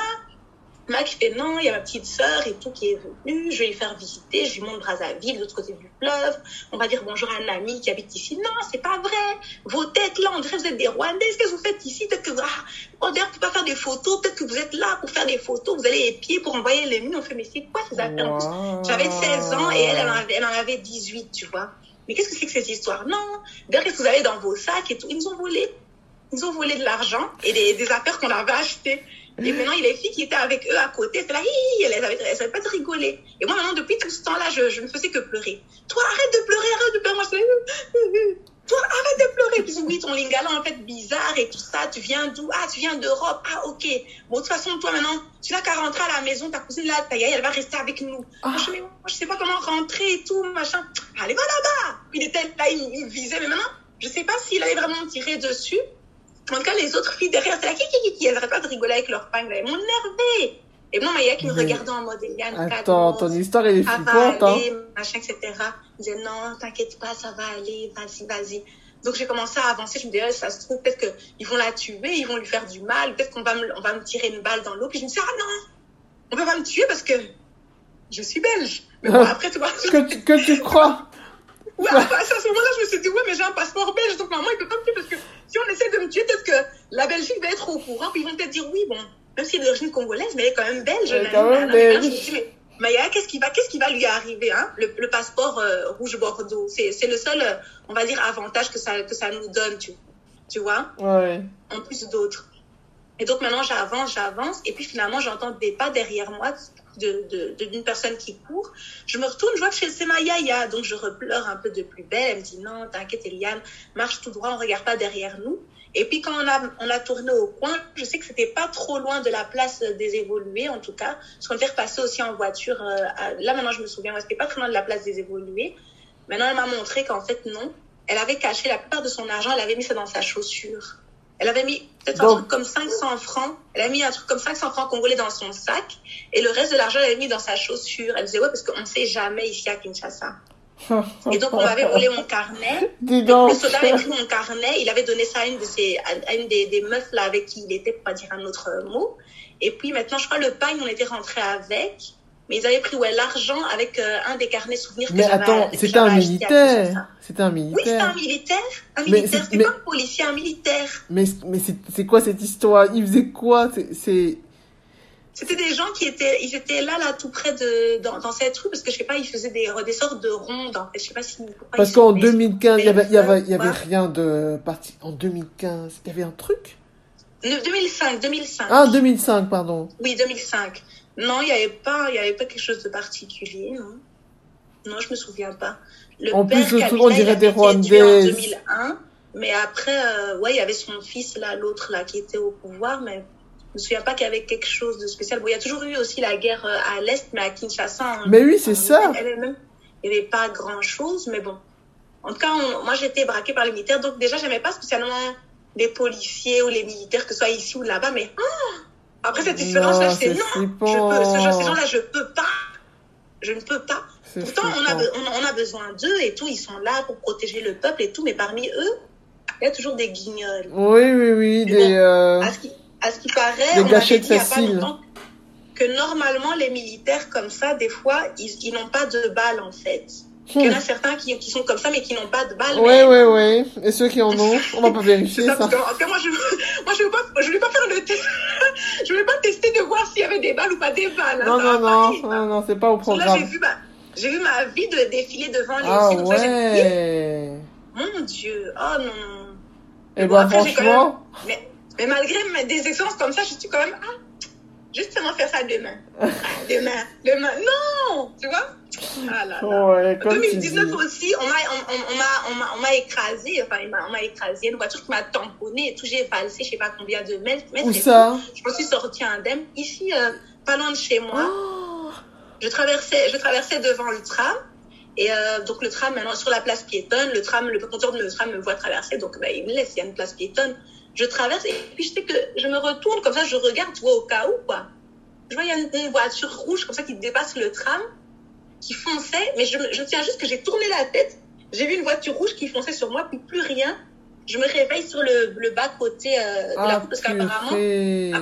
Mac fait non, il y a ma petite sœur et tout qui est venue, je vais lui faire visiter, je lui montre Brazzaville, de l'autre côté du fleuve. On va dire bonjour à un ami qui habite ici. Non, c'est pas vrai. Vos têtes là, on dirait que vous êtes des Rwandais. Qu'est-ce que vous faites ici? Peut-être que ah, d'ailleurs, tu peux pas faire des photos. Peut-être que vous êtes là pour faire des photos. Vous allez épier pour envoyer les nuits. On fait mais c'est quoi ces affaires? J'avais 16 ans et elle, elle en, avait, elle en avait 18, tu vois. Mais qu'est-ce que c'est que cette histoire Non. D'ailleurs, qu'est-ce que vous avez dans vos sacs et tout? Ils nous ont volé. Ils nous ont volé de l'argent et des, des affaires qu'on avait achetées. Et maintenant, il y a les filles qui étaient avec eux à côté. C'était là, elles ne savaient pas de rigoler. Et moi, maintenant, depuis tout ce temps-là, je, je ne faisais que pleurer. Toi, arrête de pleurer, arrête de pleurer. Moi, je toi, arrête de pleurer. Puis oui, ton lingala, en fait, bizarre et tout ça. Tu viens d'où? Ah, tu viens d'Europe. Ah, ok. Bon, de toute façon, toi, maintenant, tu n'as qu'à rentrer à la maison. Ta cousine, là, ta elle va rester avec nous. Ah. Moi, je, mais moi, je sais pas comment rentrer et tout, machin. Allez, va là-bas. Il était là, il, il visait. Mais maintenant, je sais pas s'il avait vraiment tiré dessus. En tout cas, les autres filles derrière, c'est là, qui, qui, qui, elles n'arrêtent pas de rigoler avec leur pain, elles m'énervaient. Et moi, Maya qui me regardait en mode Eliane,
Attends, ton histoire, elle est flippante,
hein. machin, etc. Je disais, non, t'inquiète pas, ça va aller, vas-y, vas-y. Donc, j'ai commencé à avancer. Je me disais, ça se trouve, peut-être qu'ils vont la tuer, ils vont lui faire du mal, peut-être qu'on va me, on va me tirer une balle dans l'eau. Puis je me disais, ah non, on peut pas me tuer parce que je suis belge. Mais bon, après, tu vois.
que, tu, que tu crois?
Ouais, à ce moment-là, je me suis dit, ouais, mais j'ai un passeport belge, donc normalement, il peut pas me tuer parce que si on essaie de me tuer, peut-être que la Belgique va être au courant, puis ils vont peut-être dire, oui, bon, même s'il est d'origine congolaise, mais elle est quand même belge.
Elle est quand même belge.
Maya, qu'est-ce qui va, qu'est-ce qui va lui arriver, hein? Le, le passeport euh, rouge bordeaux, c'est, c'est le seul, euh, on va dire, avantage que ça, que ça nous donne, tu, tu vois?
Ouais.
En plus d'autres. Et donc maintenant, j'avance, j'avance, et puis finalement, j'entends des pas derrière moi d'une de, personne qui court. Je me retourne, je vois que c'est ma yaya, donc je repleure un peu de plus belle. Elle me dit non, t'inquiète, Eliane, marche tout droit, on regarde pas derrière nous. Et puis quand on a, on a tourné au coin, je sais que c'était pas trop loin de la place des évolués, en tout cas, parce qu'on était repassé aussi en voiture. Euh, là maintenant, je me souviens, ouais, c'était pas très loin de la place des évolués. Maintenant, elle m'a montré qu'en fait non, elle avait caché la plupart de son argent, elle avait mis ça dans sa chaussure. Elle avait mis peut-être un truc comme 500 francs. Elle a mis un truc comme 500 francs congolais dans son sac. Et le reste de l'argent, elle avait mis dans sa chaussure. Elle disait, ouais, parce qu'on ne sait jamais ici à Kinshasa. Et donc, on m'avait volé mon carnet.
Le
soldat avait pris mon carnet. Il avait donné ça à une, de ses, à une des, des meufs là avec qui il était, pour pas dire un autre mot. Et puis maintenant, je crois, le pagne, on était rentré avec. Mais ils avaient pris ouais, l'argent avec euh, un des carnets souvenirs
mais
que
attends, c'était un militaire. C'était un militaire.
Oui, c'était un militaire. Un militaire, c'était pas un policier, un militaire.
Mais, mais c'est quoi cette histoire? Il faisait quoi? C'est.
C'était des gens qui étaient, ils étaient là, là, tout près de, dans, dans cette rue, parce que je sais pas, ils faisaient des, des sortes de rondes, en fait. Je sais pas si,
Parce qu'en 2015, il y avait, il y avait, il y avait rien de parti. En 2015, il y avait un truc?
2005, 2005.
Ah, 2005, pardon.
Oui, 2005. Non, il n'y avait pas, il y avait pas quelque chose de particulier, non. Non, je me souviens pas.
Le en père plus, Kabila, on dirait des Rwandais.
En 2001, mais après, euh, ouais, il y avait son fils là, l'autre là, qui était au pouvoir, mais je me souviens pas qu'il y avait quelque chose de spécial. Bon, il y a toujours eu aussi la guerre euh, à l'est, mais à Kinshasa.
Mais oui, c'est ça.
Il n'y avait pas grand chose, mais bon. En tout cas, on- moi, été braquée par les militaires. Donc, déjà, j'aimais pas spécialement les policiers ou les militaires, que ce soit ici ou là-bas. Mais ah, après cette expérience-là,
c'est
non, je peux, ce genre- ces gens-là, je peux pas. Je ne peux pas. Pourtant, on a, on, on a besoin d'eux et tout. Ils sont là pour protéger le peuple et tout. Mais parmi eux, il y a toujours des guignols.
Oui, oui, oui, des...
bon,
euh,
À ce qui, à ce qui paraît,
Des
on
gâchettes
dit il y a pas longtemps que normalement, les militaires comme ça, des fois, ils, ils n'ont pas de balles en fait. Il y en a certains qui, qui sont comme ça, mais qui n'ont pas de balles.
Oui,
mais...
oui, oui. Et ceux qui en ont, on va pas vérifier
ça,
ça.
parce que, en tout cas, moi, je moi, je veux pas, je voulais pas faire le test. je voulais pas tester de voir s'il y avait des balles ou pas des balles. hein,
Non, non, non, non, non, c'est pas au
que Là, j'ai
programme.
vu, ma- j'ai vu ma vie de défiler devant les
Ah
comme ça,
ouais.
mon Dieu, oh non.
Et
Bon,
ben
après, quand
franchement,
Mais, mais malgré mes- des expériences comme ça, je suis quand même, ah, justement faire ça demain. Ah, demain, demain, non, tu vois? Ah là là.
ouais,
En
comme tu dis.
2019 aussi, on m'a on, on, on m'a écrasé, enfin on m'a écrasé, une voiture qui m'a tamponné tout, j'ai valsé, je sais pas combien de mètres.
Où ça?
Je me suis sortie indemne ici, euh, pas loin de chez moi.
Oh,
Je traversais je traversais devant le tram et euh, donc le tram maintenant sur la place piétonne, le tram le conducteur de le tram me voit traverser donc bah, il me laisse, il y a une place piétonne. Je traverse et puis je sais que je me retourne comme ça, je regarde, tu vois au cas où quoi. Je vois il y a une, une voiture rouge comme ça qui dépasse le tram qui fonçait, mais je, me- je tiens juste que j'ai tourné la tête, j'ai vu une voiture rouge qui fonçait sur moi, puis plus rien. Je me réveille sur le, le bas côté euh, de la
ah,
route parce qu'apparemment,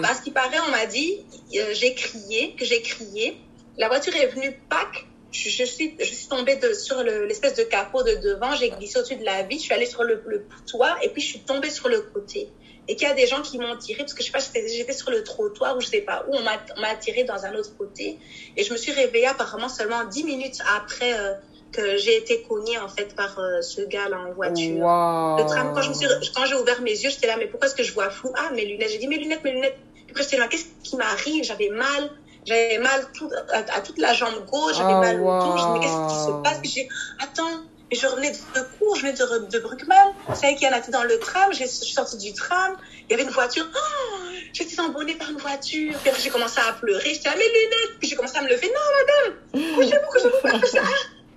à ce qui paraît, on m'a dit, euh, j'ai crié, que j'ai crié. La voiture est venue, pack. Je, je suis, je suis tombée de, sur le- l'espèce de capot de devant, j'ai glissé au-dessus de la vitre, je suis allée sur le, le toit et puis je suis tombée sur le côté. Et qu'il y a des gens qui m'ont tiré, parce que je sais pas, j'étais j'étais sur le trottoir ou je sais pas où, on m'a tiré dans un autre côté. Et je me suis réveillée apparemment seulement 10 minutes après euh, que j'ai été cognée en fait par euh, ce gars-là en voiture. Le tram, quand je me suis, quand j'ai ouvert mes yeux, j'étais là, mais pourquoi est-ce que je vois flou? Ah, mes lunettes. J'ai dit, mes lunettes, mes lunettes. Puis après, j'étais là, qu'est-ce qui m'arrive? J'avais mal. J'avais mal tout, à, à toute la jambe gauche, j'avais
Ah,
mal au dos. Je me dis, mais qu'est-ce qui se passe? J'ai dit, attends, mais je revenais de cours, je venais de, de Bruckmann. C'est qui en a été dans le tram. Je suis sortie du tram. Il y avait une voiture. Oh, j'étais embonnée par une voiture. Puis j'ai commencé à pleurer. J'étais à mes lunettes. Puis j'ai commencé à me lever. Non, madame, couchez-vous, couchez-vous.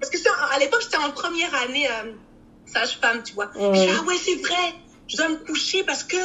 Parce que à l'époque, j'étais en première année euh, sage-femme, tu vois.
Ouais.
Je dis, ah ouais, c'est vrai, je dois me coucher parce que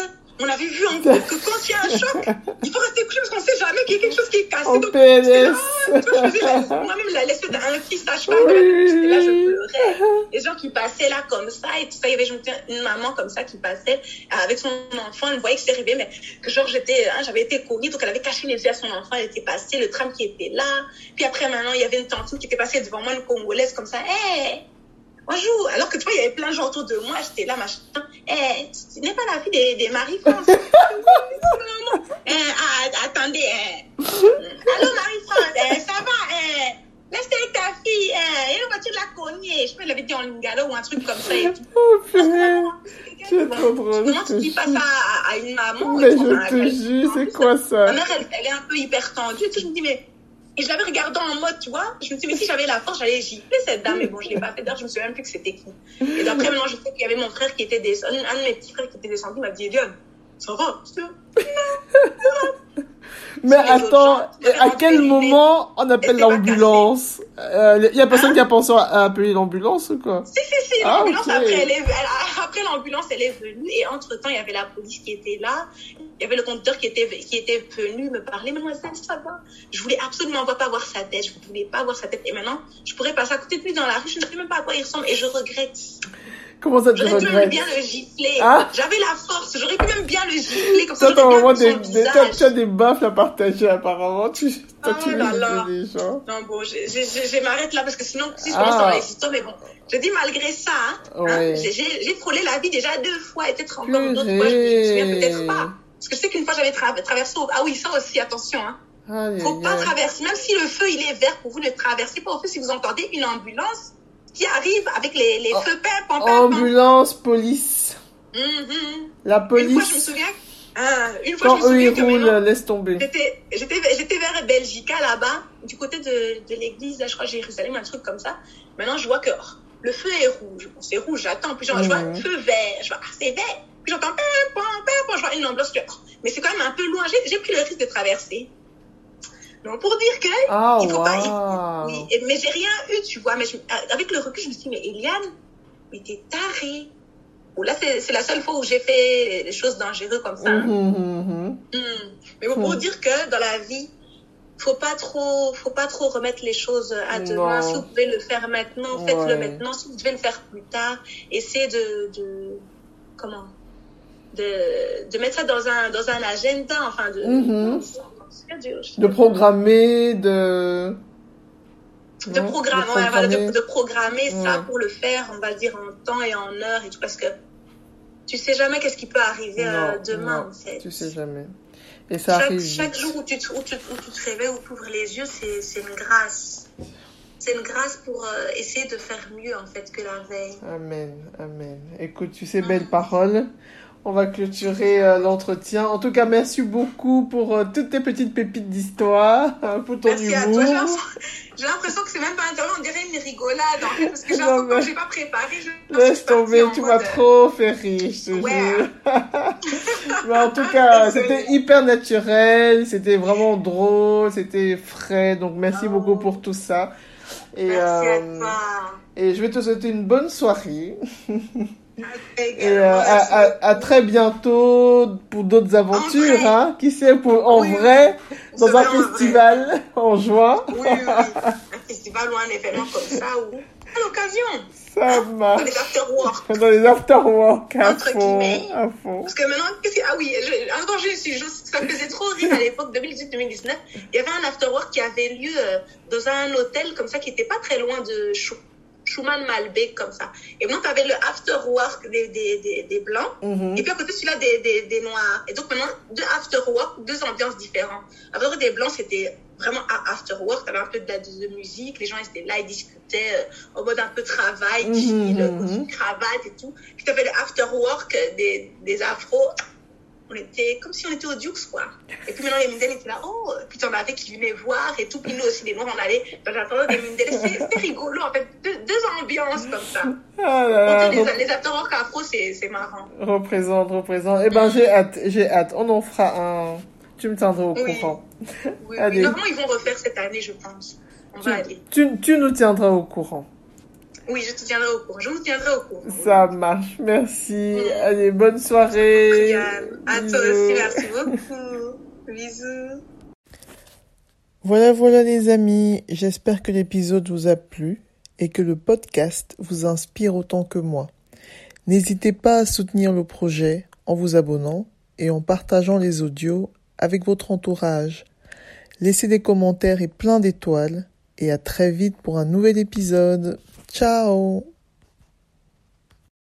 on avait vu en groupe que quand il y a un choc, il faut rester couché parce qu'on sait jamais qu'il y a quelque chose qui est cassé.
En
Donc, j'étais là, ah, je faisais moi-même la laissée d'un petit sage-femme,
Oui,
j'étais là, je pleurais. Les gens qui passaient là comme ça et tout ça, il y avait une maman comme ça qui passait avec son enfant, elle voyait que c'est arrivé, mais que genre j'étais, hein, j'avais été cognée, donc elle avait caché les yeux à son enfant, elle était passée, le tram qui était là. Puis après maintenant, il y avait une tantine qui était passée devant moi, une congolaise comme ça, hé Bonjour, alors que tu vois, il y avait plein de gens autour de moi, j'étais là, machin. Eh, tu n'es pas la fille des, des Marie-France. eh, ah, attendez, eh. Allô Marie-France, eh, ça va, eh. Laisse avec ta fille, eh. Et la voiture de la cognée. Je elle l'avait dit en lingala ou un truc comme ça et tout.
Oh purée. C'est trop drôle,
Comment tu dis pas ça à, à une maman
Mais je te jure, c'est quoi
Ma
ça?
Mère, elle, elle est un peu hyper tendue. Tu je me dis, mais. Et je l'avais regardée en mode, tu vois. Je me dis, mais si j'avais la force, j'allais gifler cette dame. Mais bon, je l'ai pas fait. D'ailleurs, je me souviens même plus que c'était qui. Et d'après, maintenant, je sais qu'il y avait mon frère qui était descendu. Un de mes petits frères qui était descendu il m'a dit, Eliane, ça va, c'est
Mais attends,
gens,
à quel moment on appelle l'ambulance Il y a personne qui a pensé à appeler l'ambulance ou quoi?
Si, si, si,
Ah,
l'ambulance, elle- après l'ambulance, elle est venue. Et entre-temps, il y avait la police qui était là. Il y avait le conducteur qui était, qui était venu me parler. Mademoiselle, ça va? Je voulais absolument pas voir sa tête. Je voulais pas voir sa tête. Et maintenant, je pourrais passer à côté de lui dans la rue. Je ne sais même pas à quoi il ressemble. Et je regrette.
Comment ça tu
J'aurais pu même
regrettes
bien le gifler.
Ah.
J'avais la force. J'aurais pu même bien le gifler. Comme ça,
t'as des, des, tu as des baffes à partager apparemment. Tu, toi,
Oh
tu
là là.
des gens.
Non, bon, je, je, je, je m'arrête là parce que sinon, si je
Ah.
commence dans les histoires, mais bon, je dis malgré ça, hein, hein,
Ouais.
j'ai- frôlé la vie déjà deux fois et peut-être encore d'autres fois, je me souviens peut-être pas. Parce que je sais qu'une fois j'avais tra- traversé, au- ah oui, ça aussi, attention, hein.
Aïe,
Faut pas traverser, même si le feu il est vert pour vous, ne traversez pas au feu si vous entendez une ambulance qui arrive avec les, les
Oh.
feux pam, pam.
Ambulance, police.
Mhm.
La
Une fois, je me
police,
souviens, hein, une fois,
quand
je me
eux ils roulent, laisse tomber.
J'étais, vers Belgica là-bas, du côté de, de l'église, je crois, Jérusalem, un truc comme ça. Maintenant, je vois que oh, le feu est rouge. Bon, c'est rouge, j'attends. Puis genre, je vois un feu vert. Je vois, ah, c'est vert. Puis j'entends, pam, pam, je vois une ambulance. Je oh, mais c'est quand même un peu loin. J'ai pris le risque de traverser. Donc, pour dire que,
Ah,
il faut pas- oui, mais j'ai rien eu, tu vois. Mais je- avec le recul, je me suis dit, mais Eliane, mais t'es taré. Ou là, c'est la seule fois où j'ai fait des choses dangereuses comme ça.
Mhm, mhm,
Hmm. Mais bon, pour dire que dans la vie, faut pas trop, faut pas trop remettre les choses à demain.
Non.
Si vous pouvez le faire maintenant, faites-le maintenant. Si vous devez le faire plus tard, essayez de, de comment, de, de mettre ça dans un, dans un agenda, enfin de, De,
De programmer, de...
de programmer,
de
ouais, voilà, de,
programmer.
de programmer ça pour le faire, on va dire en temps et en heure et tout, parce que tu sais jamais qu'est-ce qui peut arriver euh, demain,
non,
en fait.
Tu sais jamais. Et ça
chaque,
arrive
chaque
vite.
jour où tu, te, où, tu, où tu te réveilles ou tu ouvres les yeux, c'est une grâce. C'est une grâce pour euh, essayer de faire mieux en fait que la veille.
Amen, amen. Écoute, tu sais, belles paroles. On va clôturer euh, l'entretien. En tout cas, merci beaucoup pour euh, toutes tes petites pépites d'histoire, euh, pour ton
Merci à
humour.
toi. J'ai l'impression- que c'est même pas un on dirait une rigolade en fait, parce que j'ai l'impression que pas préparé, je
Laisse tomber, tu m'as
euh,
trop fait rire, je te
Ouais.
jure. Mais en tout cas, c'était hyper naturel, c'était vraiment drôle, c'était frais, donc merci
Oh.
beaucoup pour tout ça. Et,
Merci à toi.
et je vais te souhaiter une bonne soirée. Et
Également,
euh, à,
merci
à, à très bientôt pour d'autres aventures,
vrai.
hein. Qui sait, pour, en
Oui,
vrai, dans un
vrai.
festival en juin.
Oui, oui. Un festival ou un événement comme ça, ou à l'occasion,
Ça
dans
marche.
les after-work.
Dans les afterwork à
Entre
fond,
guillemets.
à fond.
Parce que maintenant, ah oui, je, je suis juste, ça me faisait trop rire à l'époque 2018-2019. Il y avait un afterwork qui avait lieu euh, dans un hôtel comme ça qui était pas très loin de Schou- Schumann Malbec comme ça. Et maintenant, tu avais le afterwork des, des, des, des blancs
Mhm.
et puis à côté celui-là des, des, des noirs. Et donc maintenant, deux afterwork, deux ambiances différentes. Afterwork des blancs, c'était vraiment à afterwork, t'avais un peu de, musique, les gens ils étaient là, ils discutaient euh, en mode un peu travail,
Mhm,
chill, costume, cravate et tout. Puis t'avais le afterwork des, des afros. On était comme si on était au Dukes, quoi. Et puis maintenant, les Mindel étaient là, oh, puis t'en avais qui venaient voir et tout. Puis nous aussi, les Noirs, on allait dans l'intérieur des Mindel. C'est c'est rigolo, en fait. Deux, deux ambiances comme ça.
Ah là
Donc,
rep-
les, les afterwork afro, c'est marrant.
représente, représente. Eh ben, j'ai hâte, j'ai hâte. On en fera un. Tu me tiendras au
Oui.
courant.
Oui,
Allez.
oui. Normalement, ils vont refaire cette année, je pense. On va aller.
Tu, tu nous tiendras au courant.
Oui, je te tiendrai au courant. Je vous tiendrai au courant.
Ça marche. Merci.
Mm.
Allez, bonne soirée.
À toi
Bisous.
aussi, merci beaucoup. Bisous.
Voilà, voilà les amis, j'espère que l'épisode vous a plu et que le podcast vous inspire autant que moi. N'hésitez pas à soutenir le projet en vous abonnant et en partageant les audios avec votre entourage. Laissez des commentaires et plein d'étoiles et à très vite pour un nouvel épisode. Ciao